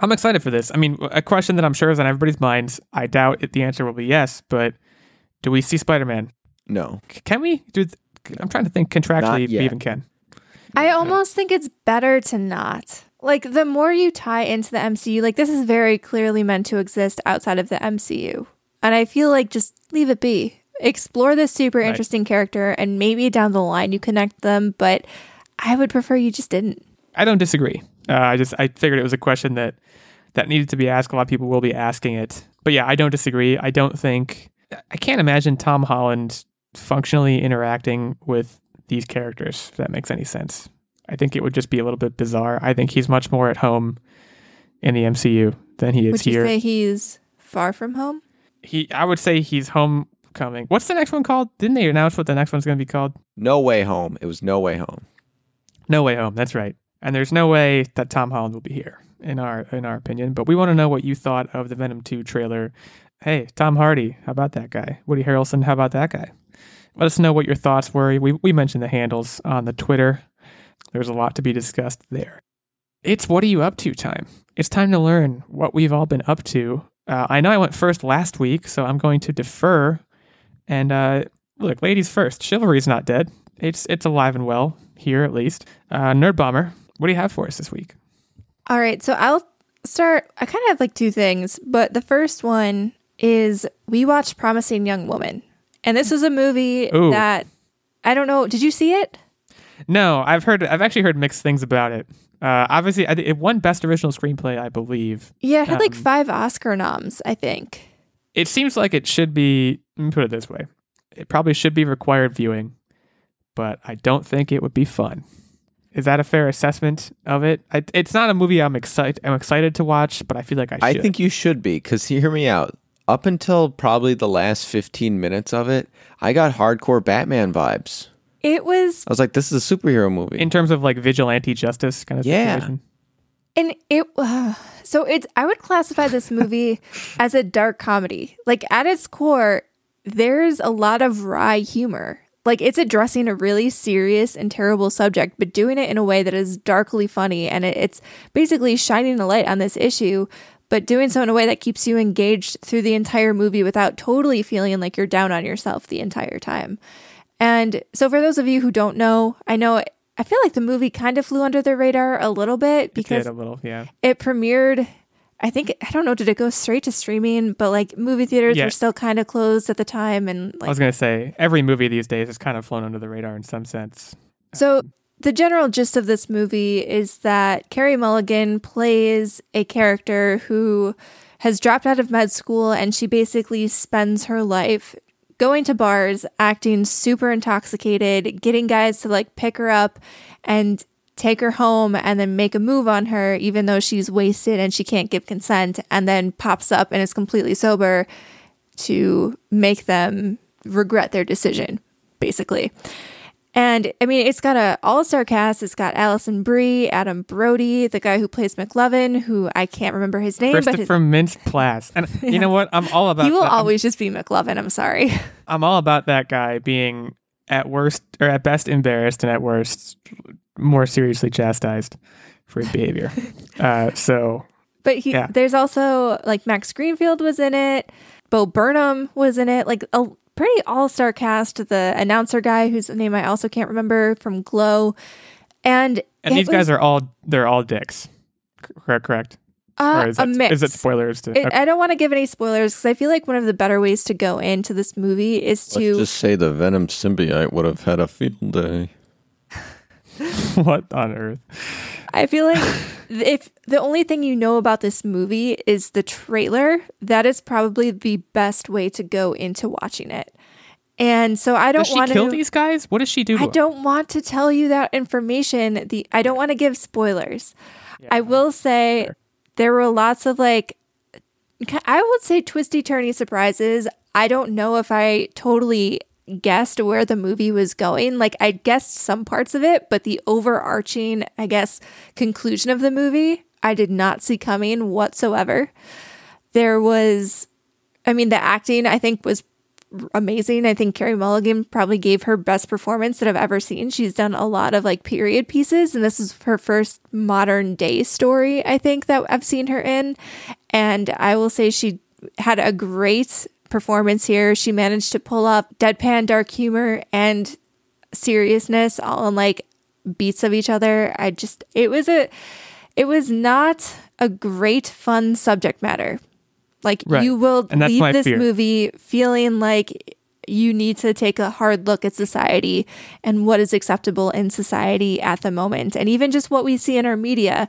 Speaker 1: I'm excited for this. I mean, a question that I'm sure is on everybody's minds. I doubt it, the answer will be yes, but do we see Spider-Man?
Speaker 2: No,
Speaker 1: Can we? Do? Th- I'm trying to think contractually if we
Speaker 2: yet.
Speaker 1: even can.
Speaker 3: I almost think it's better to not. Like the more you tie into the MCU, like this is very clearly meant to exist outside of the MCU. And I feel like just leave it be. Explore this super
Speaker 1: Right.
Speaker 3: interesting character and maybe down the line you connect them, but I would prefer you just didn't.
Speaker 1: I don't disagree. Uh, I just I figured it was a question that that needed to be asked. A lot of people will be asking it, but yeah, I don't disagree. I don't think I can't imagine Tom Holland functionally interacting with these characters. If that makes any sense. I think it would just be a little bit bizarre. I think he's much more at home in the MCU than he is here.
Speaker 3: Would you
Speaker 1: here.
Speaker 3: say he's far from home?
Speaker 1: he, I would say he's homecoming. What's the next one called? Didn't they announce what the next one's going to be called?
Speaker 2: No Way Home. It was No Way Home.
Speaker 1: No Way Home. That's right. And there's no way that Tom Holland will be here, in our in our opinion. But we want to know what you thought of the Venom 2 trailer. Hey, Tom Hardy, how about that guy? Woody Harrelson, how about that guy? Let us know what your thoughts were. We we mentioned the handles on the Twitter. There's a lot to be discussed there. It's what are you up to time. It's time to learn what we've all been up to. Uh, I know I went first last week, so I'm going to defer. And uh, look, ladies first. Chivalry's not dead. It's it's alive and well here at least. Uh, Nerd Bomber, what do you have for us this week?
Speaker 3: All right, so I'll start. I kind of have like two things, but the first one is we watched Promising Young Woman. And this was a movie
Speaker 1: Ooh.
Speaker 3: that I don't know. Did you see it?
Speaker 1: No, I've heard. I've actually heard mixed things about it. Uh, obviously, I, it won Best Original Screenplay, I believe.
Speaker 3: Yeah, it had like
Speaker 1: Um,
Speaker 3: five Oscar noms, I think.
Speaker 1: It seems like it should be. Let me put it this way: it probably should be required viewing, but I don't think it would be fun. Is that a fair assessment of it? I, it's not a movie I'm excited. I'm excited to watch, but I feel like I
Speaker 2: I think you should be, because hear me out. Up until probably the last 15 minutes of it, I got hardcore Batman vibes.
Speaker 3: It was,
Speaker 2: I was like, this is a superhero movie.
Speaker 1: in terms of like vigilante justice kind of
Speaker 2: Yeah.
Speaker 1: situation.
Speaker 3: and it, uh, so it's, I would classify this movie *laughs* as a dark comedy. Like at its core, there's a lot of wry humor. Like it's addressing a really serious and terrible subject, but doing it in a way that is darkly funny. And it, it's basically shining a light on this issue, but doing so in a way that keeps you engaged through the entire movie without totally feeling like you're down on yourself the entire time. And so, for those of you who don't know, I know I feel like the movie kind of flew under the radar a little bit because
Speaker 1: a little, yeah.
Speaker 3: it premiered. I think I don't know. Did it go straight to streaming? But like movie theaters
Speaker 1: Yeah.
Speaker 3: were still kind of closed at the time, and
Speaker 1: I was gonna say every movie these days has kind of flown under the radar in some sense.
Speaker 3: so. The general gist of this movie is that Carey Mulligan plays a character who has dropped out of med school and she basically spends her life going to bars, acting super intoxicated, getting guys to like pick her up and take her home and then make a move on her, even though she's wasted and she can't give consent, and then pops up and is completely sober to make them regret their decision, basically. And I mean, it's got a all-star cast. It's got Alison Brie, Adam Brody, the guy who plays McLovin, who I can't remember his name, but his,
Speaker 1: Christopher Mintz-Plasse, and *laughs* you know what? I'm all about.
Speaker 3: he will
Speaker 1: that. I'm-
Speaker 3: always just be McLovin. I'm sorry. *laughs*
Speaker 1: I'm all about that guy being at worst or at best embarrassed and at worst more seriously chastised for his behavior. *laughs* uh, so
Speaker 3: But he,
Speaker 1: Yeah.
Speaker 3: there's also like Max Greenfield was in it, Bo Burnham was in it, like a pretty all star cast. The announcer guy, whose name I also can't remember from Glow, and
Speaker 1: and these guys are all they're all dicks. Correct, correct.
Speaker 3: uh,
Speaker 1: or is
Speaker 3: a
Speaker 1: that,
Speaker 3: mix.
Speaker 1: is it spoilers to?
Speaker 3: It, I don't want to give any spoilers because I feel like one of the better ways to go into this movie is to
Speaker 2: Let's just say the Venom symbiote would have had a field day. *laughs*
Speaker 1: what on earth?
Speaker 3: I feel like if the only thing you know about this movie is the trailer, that is probably the best way to go into watching it. And so I don't want to kill
Speaker 1: these guys? What does she do?
Speaker 3: I don't want to tell you that information. The I don't want to give spoilers. I will say
Speaker 1: Sure.
Speaker 3: there were lots of like I would say twisty turny surprises. I don't know if I totally guessed where the movie was going. Like I guessed some parts of it, but the overarching, I guess, conclusion of the movie, I did not see coming whatsoever. There was I mean the acting I think was amazing. I think Carey Mulligan probably gave her best performance that I've ever seen. She's done a lot of like period pieces, and this is her first modern day story, I think, that I've seen her in. And I will say she had a great performance here. She managed to pull up deadpan dark humor and seriousness all in like beats of each other. I just, it was a, it was not a great fun subject matter. Like
Speaker 1: Right.
Speaker 3: you will leave this
Speaker 1: fear.
Speaker 3: movie feeling like you need to take a hard look at society and what is acceptable in society at the moment and even just what we see in our media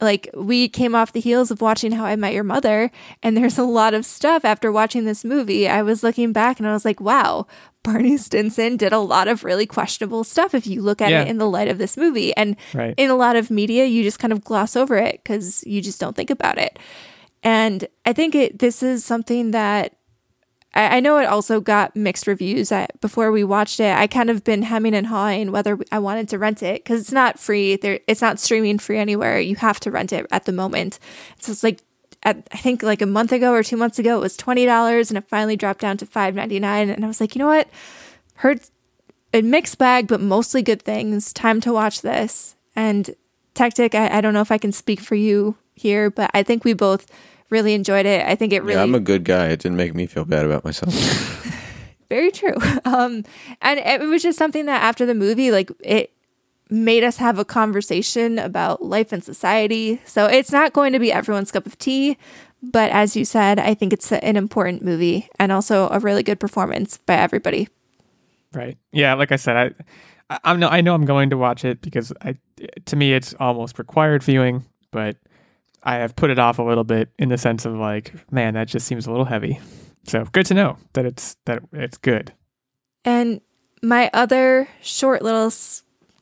Speaker 3: like we came off the heels of watching How I Met Your Mother, and there's a lot of stuff after watching this movie. I was looking back and I was like, wow, Barney Stinson did a lot of really questionable stuff if you look at
Speaker 1: Yeah.
Speaker 3: it in the light of this movie. And
Speaker 1: Right.
Speaker 3: in a lot of media, you just kind of gloss over it because you just don't think about it. And I think it this is something that I, I know it also got mixed reviews. I, before we watched it, I kind of been hemming and hawing whether I wanted to rent it because it's not free. There, it's not streaming free anywhere. You have to rent it at the moment. So it's like at, I think like a month ago or two months ago, it was twenty dollars, and it finally dropped down to five ninety nine. And I was like, you know what? Heard a mixed bag, but mostly good things. Time to watch this. And Tactic, I, I don't know if I can speak for you here, but I think we both really enjoyed it. I think it really
Speaker 2: Yeah, I'm a good guy. It didn't make me feel bad about myself. *laughs*
Speaker 3: very true. *laughs* Um, and it was just something that after the movie, like it made us have a conversation about life and society. So it's not going to be everyone's cup of tea, but as you said, I think it's an important movie and also a really good performance by everybody.
Speaker 1: Right. Yeah. Like I said, I, I I'm no, I know I'm going to watch it because I, to me, it's almost required viewing, but I have put it off a little bit in the sense of like, man, that just seems a little heavy. So good to know that it's that it's good.
Speaker 3: And my other short little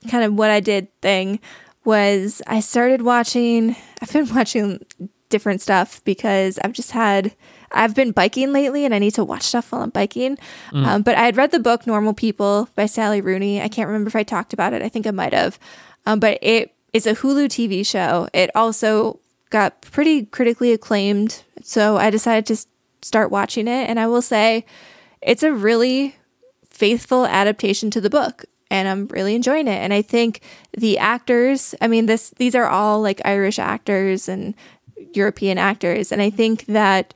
Speaker 3: kind of what I did thing was I started watching, *laughs* I've been watching different stuff because I've just had, I've been biking lately and I need to watch stuff while I'm biking. Um, but I had read the book Normal People by Sally Rooney. I can't remember if I talked about it. I think I might have. Um, but it is a Hulu TV show. It also got pretty critically acclaimed. So I decided to start watching it. And I will say, it's a really faithful adaptation to the book and I'm really enjoying it. And I think the actors, I mean this these are all like Irish actors and European actors and I think that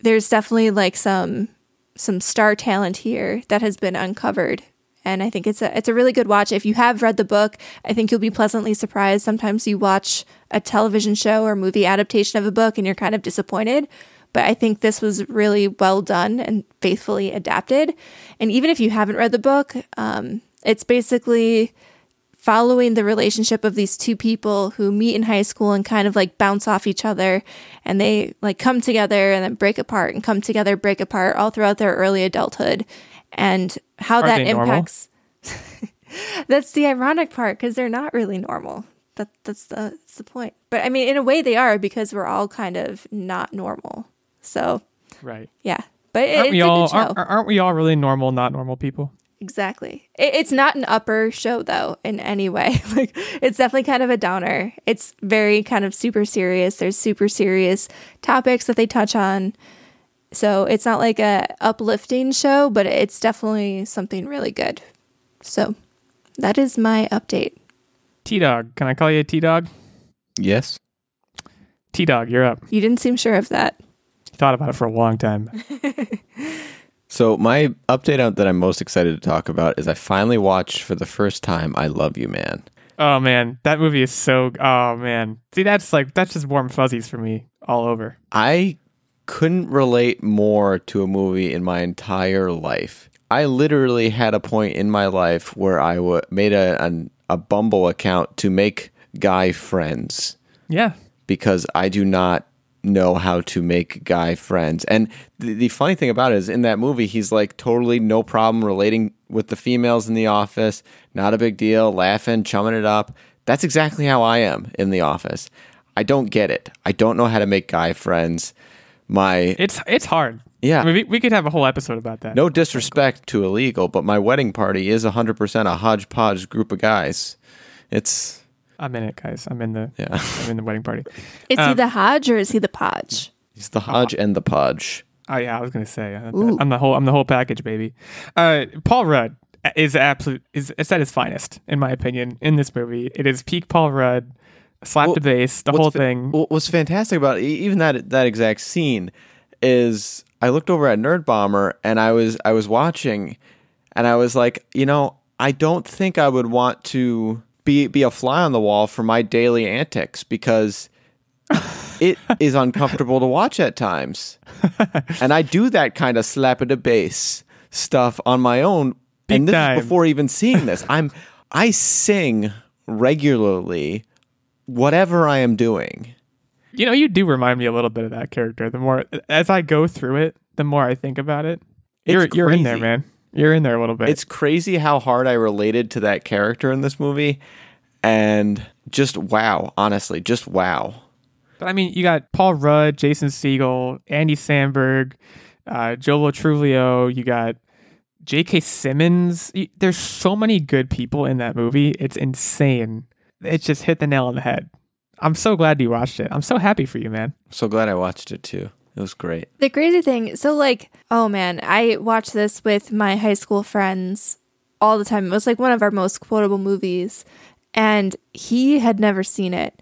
Speaker 3: there's definitely like some some star talent here that has been uncovered. And I think it's a it's a really good watch. If you have read the book, I think you'll be pleasantly surprised. Sometimes you watch a television show or movie adaptation of a book and you're kind of disappointed. But I think this was really well done and faithfully adapted. And even if you haven't read the book, um, it's basically following the relationship of these two people who meet in high school and kind of like bounce off each other and they like come together and then break apart and come together break apart all throughout their early adulthood and how
Speaker 1: Are
Speaker 3: that impacts *laughs* that's the ironic part because they're not really normal that that's the that's the point but i mean in a way they are because we're all kind of not normal so
Speaker 1: Right.
Speaker 3: yeah but
Speaker 1: Aren't we all aren't, aren't we all really normal, not normal people?
Speaker 3: Exactly. It, it's not an upper show though in any way. *laughs* like it's definitely kind of a downer. It's very kind of super serious. There's super serious topics that they touch on. So it's not like a uplifting show, but it's definitely something really good. So that is my update.
Speaker 1: T Dog. Can I call you a T Dog?
Speaker 2: yes.
Speaker 1: T Dog, you're up.
Speaker 3: You didn't seem sure of that.
Speaker 1: Thought about it for a long time. *laughs*
Speaker 2: So my update out that I'm most excited to talk about is I finally watched for the first time I Love You Man.
Speaker 1: Oh man, that movie is so. Oh man, see that's like that's just warm fuzzies for me all over.
Speaker 2: I couldn't relate more to a movie in my entire life. I literally had a point in my life where I w- made a, an, a Bumble account to make guy friends
Speaker 1: Yeah,
Speaker 2: because I do not know how to make guy friends. And the, the funny thing about it is, in that movie, he's like totally no problem relating with the females in the office, not a big deal, laughing, chumming it up. That's exactly how I am in the office. I don't get it. I don't know how to make guy friends. My
Speaker 1: it's it's hard.
Speaker 2: Yeah.
Speaker 1: I mean, we, we could have a whole episode about that.
Speaker 2: no disrespect to illegal, but my wedding party is 100% a hodgepodge group of guys. It's
Speaker 1: I'm in it, guys. I'm in the
Speaker 2: yeah. *laughs*
Speaker 1: I'm in the wedding party.
Speaker 3: Is he
Speaker 1: Um,
Speaker 3: the Hodge or is he the Podge?
Speaker 2: He's the hodge and the podge.
Speaker 1: Oh yeah, I was gonna say I'm
Speaker 3: Ooh.
Speaker 1: the, I'm the whole I'm the whole package, baby. Uh, Paul Rudd is absolute is it's at his finest in my opinion in this movie. It is peak Paul Rudd, slap
Speaker 2: Well,
Speaker 1: to bass, the
Speaker 2: What's
Speaker 1: whole
Speaker 2: fa-
Speaker 1: thing.
Speaker 2: What was fantastic about it, even that that exact scene is I looked over at Nerd Bomber and I was I was watching and I was like, you know, I don't think I would want to be be a fly on the wall for my daily antics because *laughs* it is uncomfortable to watch at times. *laughs* and I do that kind of slap at the bass stuff on my own.
Speaker 1: Big
Speaker 2: and this
Speaker 1: time.
Speaker 2: is before even seeing this. I'm I sing regularly whatever I am doing.
Speaker 1: You know, you do remind me a little bit of that character. The more as I go through it, the more I think about it. You're
Speaker 2: It's
Speaker 1: you're in there, man. You're in there a little bit.
Speaker 2: It's crazy how hard I related to that character in this movie. And just wow, honestly, just wow.
Speaker 1: But I mean, you got Paul Rudd, Jason Segel, Andy Samberg, uh, Joe Truglio. You got J.K. Simmons. There's so many good people in that movie. It's insane. It just hit the nail on the head. I'm so glad you watched it. I'm so happy for you, man.
Speaker 2: So glad I watched it too. It was great.
Speaker 3: The crazy thing, so like, oh man, I watched this with my high school friends all the time. It was like one of our most quotable movies, and he had never seen it.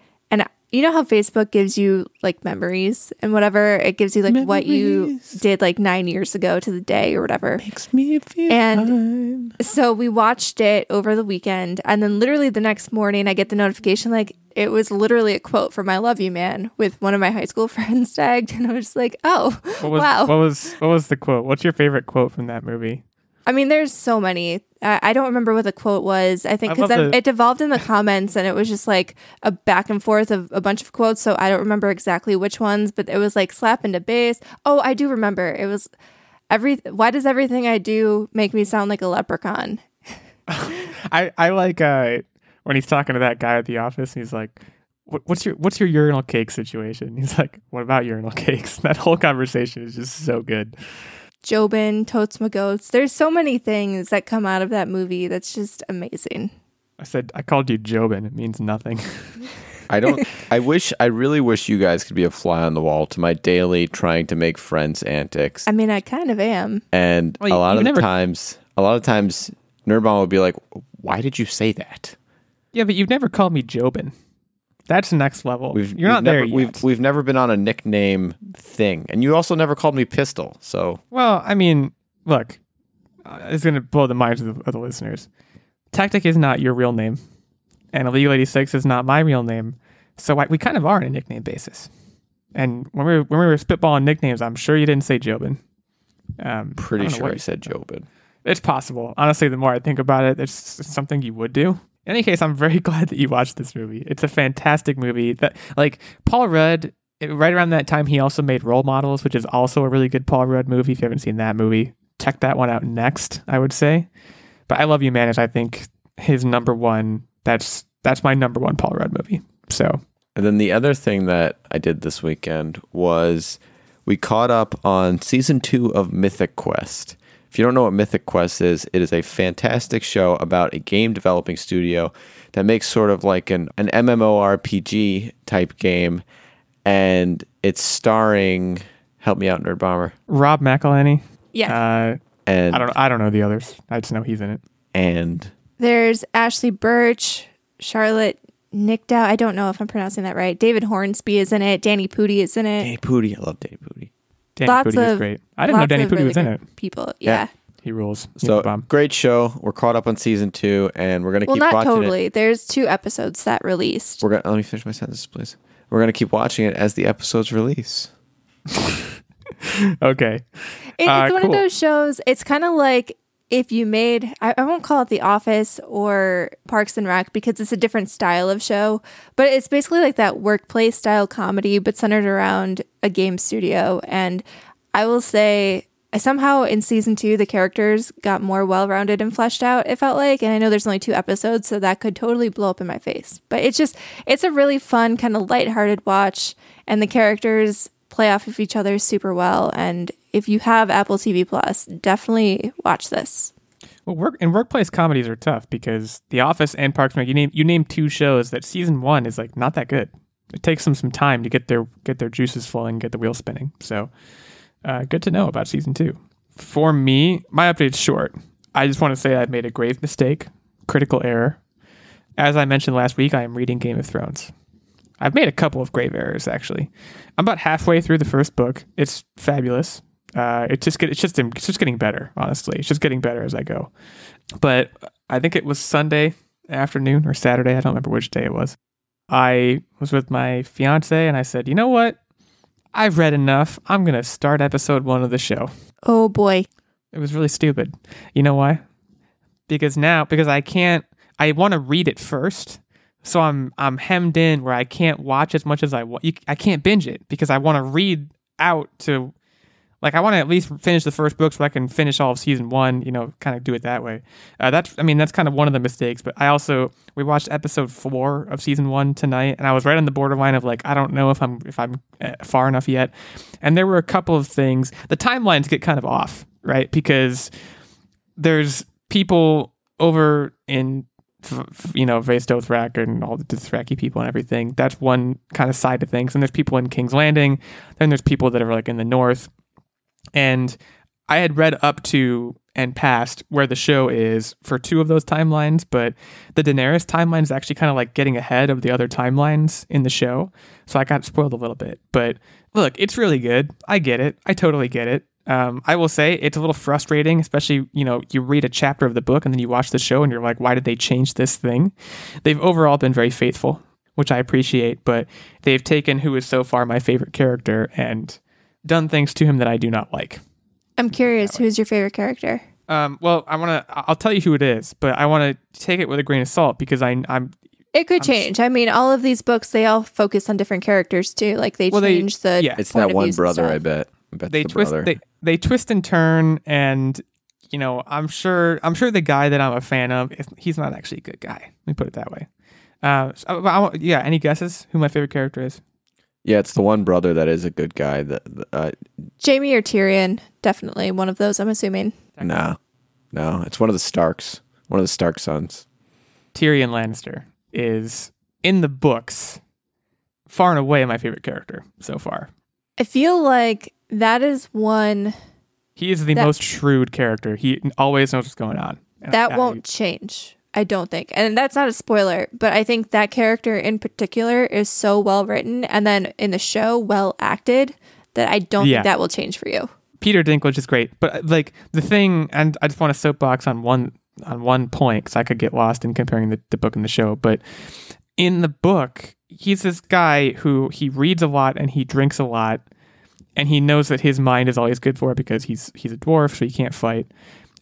Speaker 3: And you know how Facebook gives you like memories and whatever, it gives you like what you did like nine years ago to the day or whatever.
Speaker 2: Makes me feel
Speaker 3: And-
Speaker 2: fine.
Speaker 3: So we watched it over the weekend, and then literally the next morning, I get the notification like it was literally a quote from "I Love You, Man" with one of my high school *laughs* friends tagged, and I was just like, "Oh,
Speaker 1: What was
Speaker 3: wow!"
Speaker 1: what was what was the quote? What's your favorite quote from that movie?
Speaker 3: I mean, there's so many. I, I don't remember what the quote was. I think because
Speaker 1: the-
Speaker 3: it devolved in the comments, and it was just like a back and forth of a bunch of quotes. So I don't remember exactly which ones, but it was like slap into bass. Oh, I do remember. It was every. Why does everything I do make me sound like a leprechaun? *laughs*
Speaker 1: I I like uh when he's talking to that guy at the office. And he's like, "What's your what's your urinal cake situation?" He's like, "What about urinal *laughs* cakes?" That whole conversation is just so good.
Speaker 3: Jobin, Totes My Goats. There's so many things that come out of that movie that's just amazing.
Speaker 1: I said I called you Jobin. It means nothing. *laughs*
Speaker 2: I don't. I wish. I really wish you guys could be a fly on the wall to my daily trying to make friends antics.
Speaker 3: I mean, I kind of am.
Speaker 2: And
Speaker 1: Well,
Speaker 2: a lot of
Speaker 1: never-
Speaker 2: the times, a lot of times, Nerdbomb would be like, "Why did you say that?"
Speaker 1: yeah, but you've never called me Jobin. That's next level.
Speaker 2: We've
Speaker 1: You're
Speaker 2: we've
Speaker 1: not
Speaker 2: never,
Speaker 1: there yet.
Speaker 2: We've we've never been on a nickname thing, and you also never called me Pistol. So
Speaker 1: Well, I mean, look, uh, it's going to blow the minds of the, of the listeners. Tactic is not your real name, and Illegal 86 is not my real name. So I, we kind of are on a nickname basis. And when we were, when we were spitballing nicknames, I'm sure you didn't say Jobin. Um,
Speaker 2: pretty sure I
Speaker 1: you-
Speaker 2: said Jobin.
Speaker 1: It's possible. Honestly, the more I think about it, it's something you would do. In any case, I'm very *laughs* glad that you watched this movie. It's a fantastic movie. That like Paul Rudd. it- Right around that time, he also made Role Models, which is also a really good Paul Rudd movie. If you haven't seen that movie, check that one out next. I would say. But I Love You, Man is I think his number one. That's that's my number one Paul Rudd movie. So
Speaker 2: And then the other thing that I did this weekend was we caught up on season two of Mythic Quest. If you don't know what Mythic Quest is, it is a fantastic show about a game developing studio that makes sort of like an, an MMORPG type game. And it's starring, help me out, Nerd Bomber.
Speaker 1: Rob McElhenney.
Speaker 3: Yeah.
Speaker 1: Uh,
Speaker 2: And,
Speaker 1: I don't I don't know the others. I just know he's in it.
Speaker 2: and
Speaker 3: There's Ashly Burch, Charlotte Nicdao. I don't know if I'm pronouncing that right. David Hornsby is in it. Danny Pudi is in it.
Speaker 2: Danny Pudi. I love Danny Pudi.
Speaker 1: Danny
Speaker 3: Lots
Speaker 1: Pudi is
Speaker 3: of-
Speaker 1: great. I didn't know Danny
Speaker 3: of
Speaker 1: Pudi
Speaker 3: really
Speaker 1: was in it.
Speaker 3: People.
Speaker 2: Yeah.
Speaker 3: Yeah.
Speaker 1: He rules.
Speaker 2: So
Speaker 1: bomb.
Speaker 2: great show. We're caught up on season two, and we're gonna
Speaker 3: Well,
Speaker 2: keep
Speaker 3: not
Speaker 2: watching it.
Speaker 3: Not totally. There's two episodes that released.
Speaker 2: We're gonna let me finish my sentence, please. We're gonna keep watching it as the episodes release. *laughs*
Speaker 1: Okay.
Speaker 3: It,
Speaker 1: Uh,
Speaker 3: it's one
Speaker 1: cool.
Speaker 3: of those shows. It's kind of like if you made, I, I won't call it The Office or Parks and Rec because it's a different style of show, but it's basically like that workplace style comedy, but centered around a game studio. And I will say, somehow in season two, the characters got more well rounded and fleshed out, it felt like. And I know there's only two episodes, so that could totally blow up in my face. But it's just, it's a really fun, kind of lighthearted watch. And the characters play off of each other super well. And if you have Apple TV Plus, definitely watch this.
Speaker 1: Well, work and workplace comedies are tough because The Office and Parks and Rec. You name you name two shows that season one is like not that good. It takes them some time to get their get their juices flowing, get the wheel spinning. So, uh, good to know about season two. For me, my update's short. I just want to say I've made a grave mistake, critical error. As I mentioned last week, I am reading Game of Thrones. I've made a couple of grave errors actually. I'm about halfway through the first book. It's fabulous. Uh, it's just get, it's just it's just getting better. Honestly, it's just getting better as I go. But I think it was Sunday afternoon or Saturday. I don't remember which day it was. I was with my fiance and I said, you know what? I've read enough. I'm gonna start episode one of the show.
Speaker 3: Oh boy.
Speaker 1: It was really stupid. You know why? Because now, because I can't, I want to read it first so I'm I'm hemmed in where I can't watch as much as I want. I can't binge it because I want to read out to like I want to at least finish the first book so I can finish all of season one. You know, kind of do it that way. Uh, that's I mean that's kind of one of the mistakes. But I also we watched episode four of season one tonight, and I was right on the borderline of like I don't know if I'm if I'm uh, far enough yet. And there were a couple of things. The timelines get kind of off, right? Because there's people over in you know, Vaes Dothrak and all the Dothraki people and everything. That's one kind of side of things. And there's people in King's Landing. Then there's people that are like in the north. And I had read up to and past where the show is for two of those timelines, but the Daenerys timeline is actually kind of like getting ahead of the other timelines in the show. So I got spoiled a little bit. But look, it's really good. I get it. I totally get it. Um, I will say it's a little frustrating, especially you know you read a chapter of the book and then you watch the show and you're like, why did they change this thing? They've overall been very faithful, which I appreciate, but they've taken who is so far my favorite character and done things to him that I do not like.
Speaker 3: I'm curious, who's your favorite character?
Speaker 1: Um, well, I want to. I'll tell you who it is, but I want to take it with a grain of salt because I, I'm.
Speaker 3: It could change. I mean, all of these books they all focus on different characters too. Like they
Speaker 1: Well, they-
Speaker 3: change the.
Speaker 1: yeah.
Speaker 2: It's that
Speaker 3: of
Speaker 2: one brother. I bet. I bet
Speaker 1: they
Speaker 2: the
Speaker 1: twist
Speaker 2: brother.
Speaker 1: they, they twist and turn and you know i'm sure i'm sure the guy that i'm a fan of he's not actually a good guy let me put it that way uh, so, I- I- yeah any guesses who my favorite character is
Speaker 2: yeah, it's the one brother that is a good guy. That uh,
Speaker 3: Jaime or Tyrion, definitely one of those. I'm assuming.
Speaker 2: no, no, it's one of the Starks, one of the Stark sons.
Speaker 1: tyrion lannister is in the books far and away my favorite character so far
Speaker 3: I feel like that is one
Speaker 1: he is the
Speaker 3: That-
Speaker 1: most shrewd character he always knows what's going on
Speaker 3: that
Speaker 1: I-
Speaker 3: won't change. I don't think. And that's not a spoiler, but I think that character in particular is so well written and then in the show well acted that I don't
Speaker 1: Yeah.
Speaker 3: think that will change for you.
Speaker 1: Peter Dinklage is great, but uh, like the thing, and I just want to soapbox on one on one point because I could get lost in comparing the, the book and the show. But in the book, he's this guy who he reads a lot and he drinks a lot, and he knows that his mind is always good for it because he's he's a dwarf, so he can't fight.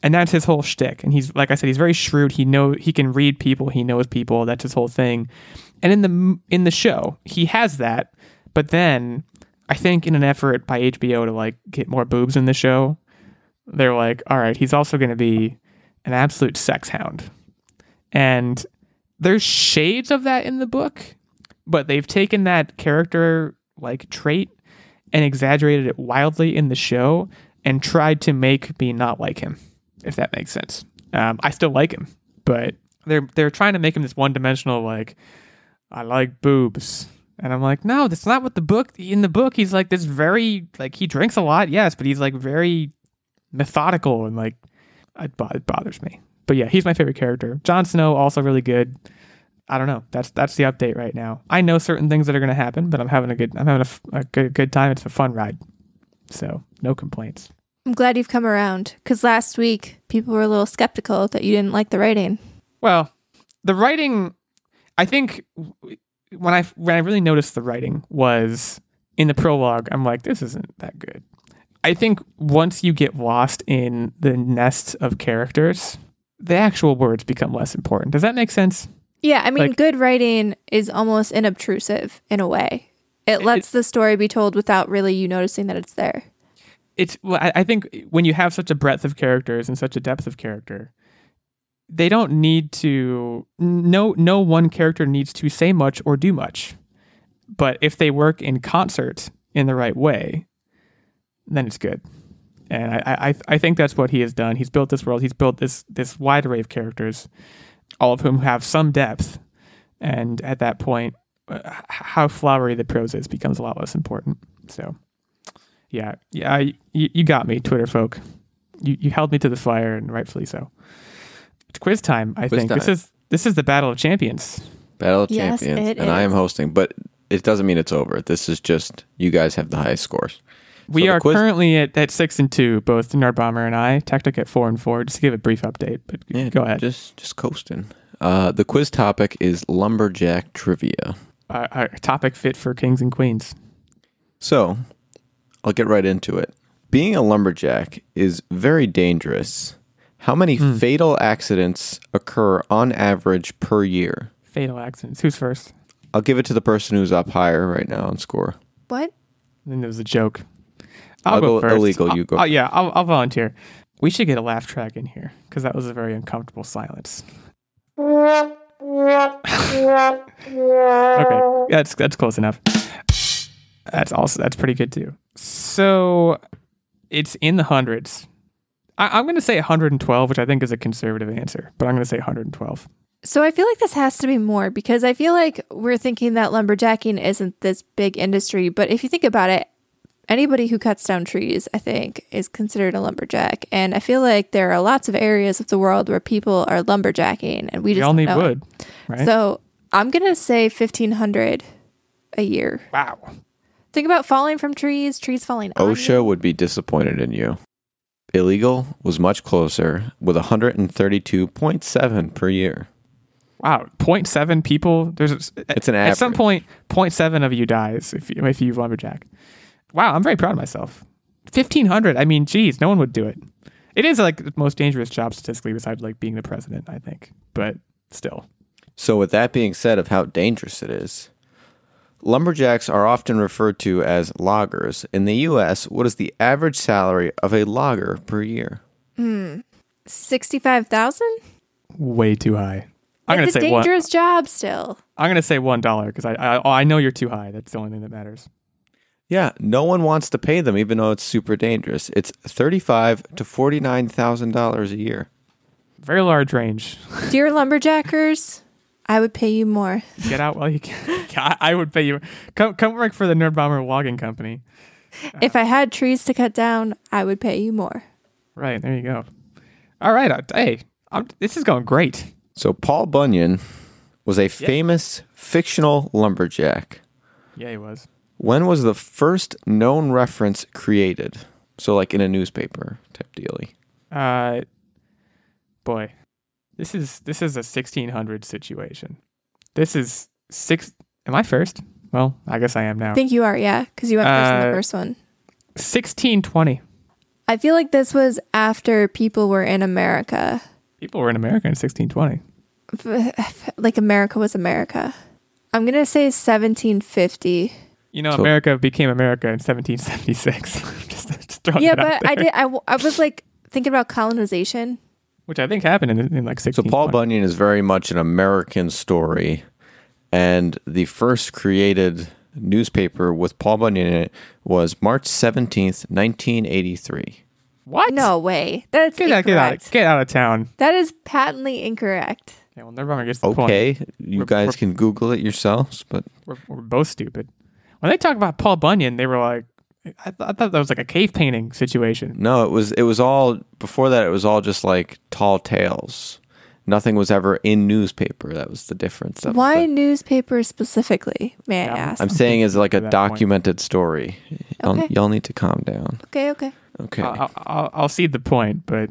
Speaker 1: And that's his whole shtick. And he's like I said, he's very shrewd. He know he can read people. He knows people. That's his whole thing. And in the in the show, he has that. But then I think in an effort by HBO to like get more boobs in the show, they're like, all right, he's also going to be an absolute sex hound. And there's shades of that in the book, but they've taken that character like trait and exaggerated it wildly in the show and tried to make me not like him, if that makes sense. Um, I still like him, but they're they're trying to make him this one dimensional like I like boobs. And I'm like, no, that's not what the book in the book he's like this very like he drinks a lot, yes, but he's like very methodical and like it, bo- it bothers me. But yeah, he's my favorite character. Jon Snow also really good. I don't know. That's that's the update right now. I know certain things that are going to happen, but I'm having a good I'm having a good good time. It's a fun ride. So, no complaints.
Speaker 3: I'm glad you've come around because last week people were a little skeptical that you didn't like the writing.
Speaker 1: Well, the writing, I think when I when I really noticed the writing was in the prologue. I'm like, this isn't that good. I think once you get lost in the nest of characters, the actual words become less important. Does that make sense?
Speaker 3: Yeah, I mean,
Speaker 1: Like-
Speaker 3: good writing is almost inobtrusive in a way. It lets the story be told without really you noticing that it's there.
Speaker 1: It's well, I, I think when you have such a breadth of characters and such a depth of character, they don't need to no no one character needs to say much or do much. But if they work in concert in the right way, then it's good. And I, I I think that's what he has done. He's built this world. He's built this this wide array of characters, all of whom have some depth. And at that point, uh, how flowery the prose is becomes a lot less important. So. Yeah, yeah, you, you got me, Twitter folk. You you held me to the fire, and rightfully so. It's quiz time. I
Speaker 2: Quiz
Speaker 1: think this is this is the battle of champions.
Speaker 2: Battle of
Speaker 3: Yes,
Speaker 2: Champions,
Speaker 3: it
Speaker 2: and I am hosting, but it doesn't mean it's over. This is just you guys have the highest scores.
Speaker 1: We
Speaker 2: So
Speaker 1: are
Speaker 2: quiz-
Speaker 1: currently at, at six and two, both Nerd Bomber and I. Tactic at four and four. Just to give a brief update, but
Speaker 2: Yeah,
Speaker 1: go ahead.
Speaker 2: Just just coasting. Uh, the quiz topic is lumberjack trivia.
Speaker 1: Uh, our topic fit for kings and queens.
Speaker 2: So, I'll get right into it. Being a lumberjack is very dangerous. How many
Speaker 1: Hmm.
Speaker 2: fatal accidents occur on average per year?
Speaker 1: Fatal accidents. Who's first?
Speaker 2: I'll give it to the person who's up higher right now on score.
Speaker 3: What?
Speaker 1: Then there was a joke.
Speaker 2: I'll go illegal,
Speaker 1: I'll-
Speaker 2: you go.
Speaker 1: I'll- yeah, I'll, I'll volunteer. We should get a laugh track in here because that was a very uncomfortable silence. *laughs* Okay, that's that's close enough. That's also that's pretty good too. So it's in the hundreds. I, I'm going to say 112, which I think is a conservative answer, but I'm going to say 112.
Speaker 3: So I feel like this has to be more because I feel like we're thinking that lumberjacking isn't this big industry, but if you think about it, anybody who cuts down trees, I think, is considered a lumberjack. And I feel like there are lots of areas of the world where people are lumberjacking and we
Speaker 1: We
Speaker 3: just
Speaker 1: all
Speaker 3: don't
Speaker 1: need wood, right?
Speaker 3: So I'm gonna say 1500 a year.
Speaker 1: wow.
Speaker 3: Think about falling from trees, trees falling on
Speaker 2: OSHA
Speaker 3: you.
Speaker 2: would be disappointed in you. Illegal was much closer with 132.7 per year.
Speaker 1: Wow, 0.7 people. There's
Speaker 2: It's an
Speaker 1: at some
Speaker 2: average.
Speaker 1: point 0.7 of you dies if you, if you lumberjack. Wow, I'm very proud of myself. 1500. I mean, geez, no one would do it. It is like the most dangerous job statistically besides like being the president, I think. But still.
Speaker 2: So, with that being said, of how dangerous it is, lumberjacks are often referred to as loggers. In the U.S., what is the average salary of a logger per year? Hmm.
Speaker 3: 65,000?
Speaker 1: Way too high. I'm gonna
Speaker 3: It's a
Speaker 1: say one.
Speaker 3: dangerous job still.
Speaker 1: I'm gonna say one dollar because I, I I know you're too high. That's the only thing that matters.
Speaker 2: Yeah, no one wants to pay them, even though it's super dangerous. It's thirty-five to forty-nine thousand dollars a year.
Speaker 1: Very large range.
Speaker 3: Dear *laughs* lumberjackers, I would pay you more. *laughs*
Speaker 1: Get out while you can. *laughs* I, I would pay you. Come come work for the Nerd Bomber Logging Company.
Speaker 3: If I had trees to cut down, I would pay you more.
Speaker 1: Right there you go. All right. uh, Hey, I'm, this is going great.
Speaker 2: So, Paul Bunyan was a famous fictional lumberjack.
Speaker 1: Yeah, he was.
Speaker 2: When was the first known reference created? So, like in a newspaper type dealy.
Speaker 1: Uh, boy, this is this is a 1600 situation. This is six. Am I first? Well, I guess I am now.
Speaker 3: I think you are, yeah, because you went first in
Speaker 1: Uh,
Speaker 3: the first one.
Speaker 1: 1620.
Speaker 3: I feel like this was after people were in America.
Speaker 1: People were in America in 1620. *laughs*
Speaker 3: Like America was America. I'm going to say 1750.
Speaker 1: You know,
Speaker 2: So-
Speaker 1: America became America in 1776. *laughs* just, just throwing
Speaker 3: Yeah,
Speaker 1: that out
Speaker 3: but I
Speaker 1: there.
Speaker 3: did. I, w- I was like thinking about colonization.
Speaker 1: Which I think happened in, in like
Speaker 2: So Paul Bunyan is very much an American story, and the first created newspaper with Paul Bunyan in it was March seventeenth, nineteen eighty-three.
Speaker 1: What?
Speaker 3: No way. That's
Speaker 1: Get out, get out,
Speaker 3: incorrect.
Speaker 1: get out of town.
Speaker 3: That is patently incorrect.
Speaker 1: Yeah, well, Nirvana gets the point.
Speaker 2: Okay, you
Speaker 1: We're-
Speaker 2: guys
Speaker 1: we're-
Speaker 2: can Google it yourselves, but
Speaker 1: We're, we're both stupid. When they talk about Paul Bunyan, they were like, I, th- I thought that was like a cave painting situation.
Speaker 2: no, it was it was all before that. It was all just like tall tales. Nothing was ever in newspaper. That was the difference. That
Speaker 3: Why
Speaker 2: the-
Speaker 3: newspapers specifically? May I ask?
Speaker 2: I'm saying is like a
Speaker 1: To that point.
Speaker 2: documented story. Y'all,
Speaker 3: Okay.
Speaker 2: y'all need to calm down.
Speaker 3: okay, okay.
Speaker 2: Okay.
Speaker 1: I'll, I'll, I'll cede the point, but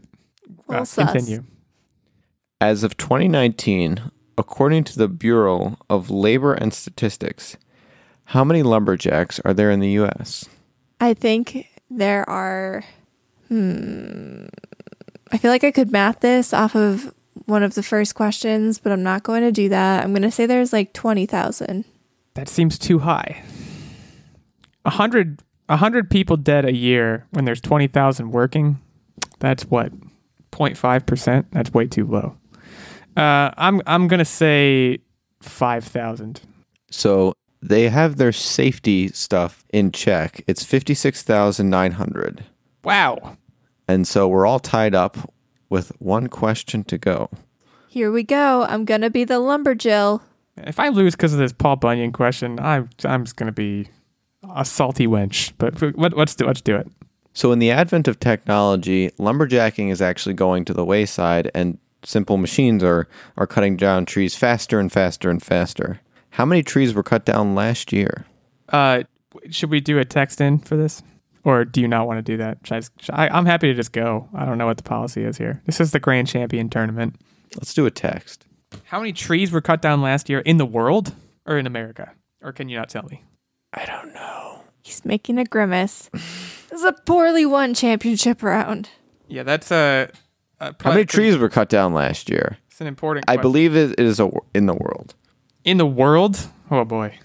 Speaker 1: uh,
Speaker 3: sus.
Speaker 1: continue.
Speaker 2: As of 2019, according to the Bureau of Labor and Statistics, how many lumberjacks are there in the U.S.?
Speaker 3: I think there are. Hmm. I feel like I could math this off of one of the first questions, but I'm not going to do that. I'm going to say there's like 20,000.
Speaker 1: That seems too high. A hundred, a hundred people dead a year when there's twenty thousand working. That's what, 0.5 percent. That's way too low. Uh, I'm I'm gonna say five thousand.
Speaker 2: So they have their safety stuff in check. It's 56,900.
Speaker 1: Wow.
Speaker 2: And so we're all tied up with one question to go.
Speaker 3: Here we go. I'm going to be the lumberjill.
Speaker 1: If I lose because of this Paul Bunyan question, I'm I'm just gonna be a salty wench. But let, let's do let's do it.
Speaker 2: So, in the advent of technology, lumberjacking is actually going to the wayside, and simple machines are, are cutting down trees faster and faster and faster. How many trees were cut down last year?
Speaker 1: Uh, should we do a text in for this, or do you not want to do that? Should I, should I, I'm happy to just go. I don't know what the policy is here. This is the Grand Champion tournament.
Speaker 2: Let's do a text.
Speaker 1: How many trees were cut down last year in the world or in America? Or can you not tell me?
Speaker 2: I don't know.
Speaker 3: He's making a grimace. this is a poorly won championship round.
Speaker 1: Yeah, that's a. a
Speaker 2: How many trees were cut down last year?
Speaker 1: It's an important.
Speaker 2: I
Speaker 1: question.
Speaker 2: believe it is a, in the world.
Speaker 1: In the world? Oh boy.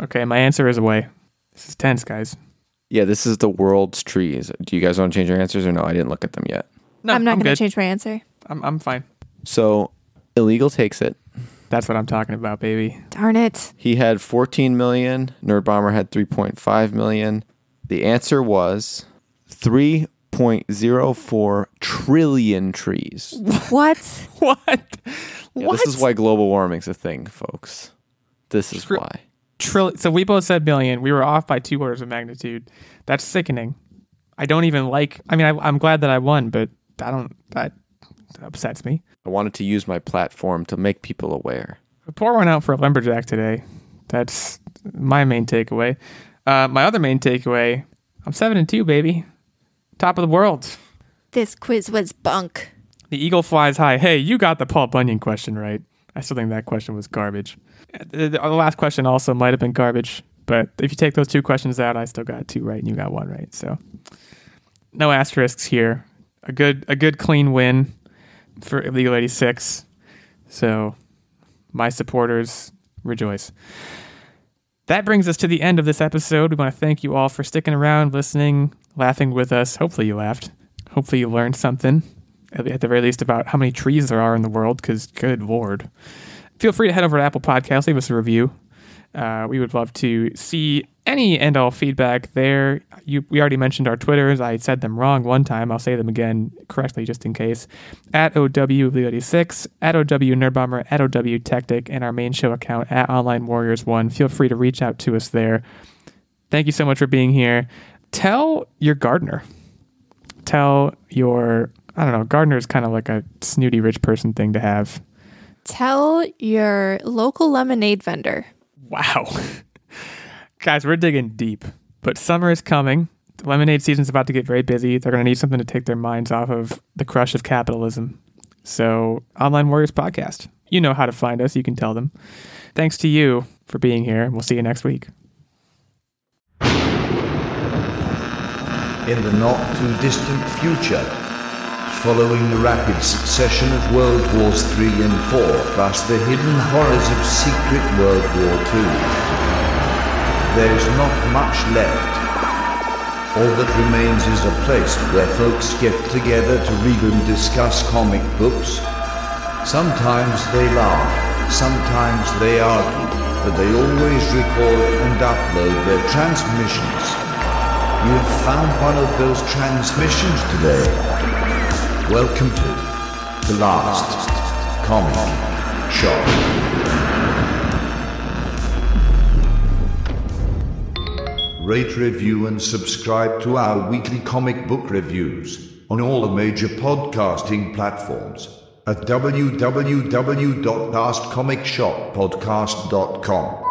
Speaker 1: Okay, my answer is away. This is tense, guys.
Speaker 2: Yeah, this is the world's trees. Do you guys want to change your answers or no? I didn't look at them yet.
Speaker 1: No,
Speaker 3: I'm not going to
Speaker 1: good.
Speaker 3: change my answer.
Speaker 1: I'm, I'm fine.
Speaker 2: So illegal takes it.
Speaker 1: That's what I'm talking about, baby.
Speaker 3: Darn it.
Speaker 2: He had 14 million. Nerd Bomber had 3.5 million. The answer was 3.04 trillion trees.
Speaker 3: What? *laughs*
Speaker 1: What?
Speaker 2: Yeah,
Speaker 1: what?
Speaker 2: this is why global warming's a thing, folks. This is
Speaker 1: Tri-
Speaker 2: why.
Speaker 1: Trill- so we both said billion. We were off by two orders of magnitude. That's sickening. I don't even like. I mean, I, I'm glad that I won, but I don't. That upsets me.
Speaker 2: I wanted to use my platform to make people aware.
Speaker 1: Pour one out for a lumberjack today. That's my main takeaway. Uh, my other main takeaway: I'm seven and two, baby. Top of the world.
Speaker 3: This quiz was bunk.
Speaker 1: The eagle flies high. Hey, you got the Paul Bunyan question right. I still think that question was garbage. The, last question also might have been garbage, but if you take those two questions out, I still got two right and you got one right. So no asterisks here. A good a good clean win for Illegal 86. So my supporters rejoice. That brings us to the end of this episode. We want to thank you all for sticking around, listening, laughing with us. Hopefully you laughed. Hopefully you learned something at the very least about how many trees there are in the world because good lord. Feel free to head over to apple Podcasts, leave us a review. Uh, we would love to see any and all feedback there. You, we already mentioned our twitters. I said them wrong one time. I'll say them again correctly just in case. At ow86 at ow nerdbomber at ow tactic and our main show account at online warriors 1 feel free to reach out to us there. Thank you so much for being here. Tell your gardener. Tell your I don't know, gardener is kind of like a snooty rich person thing to have.
Speaker 3: Tell your local lemonade vendor.
Speaker 1: Wow. *laughs* Guys, we're digging deep. But summer is coming. The lemonade season's about to get very busy. They're going to need something to take their minds off of the crush of capitalism. So, Online Warriors Podcast. You know how to find us. You can tell them. Thanks to you for being here. We'll see you next week.
Speaker 4: in the not too distant future, following the rapid succession of World Wars III and IV, plus the hidden horrors of Secret World War II. There is not much left. All that remains is a place where folks get together to read and discuss comic books. Sometimes they laugh, sometimes they argue, but they always record and upload their transmissions. You have found one of those transmissions today. Welcome to the last comic shop. Rate, review, and subscribe to our weekly comic book reviews on all the major podcasting platforms at www.lastcomicshoppodcast.com.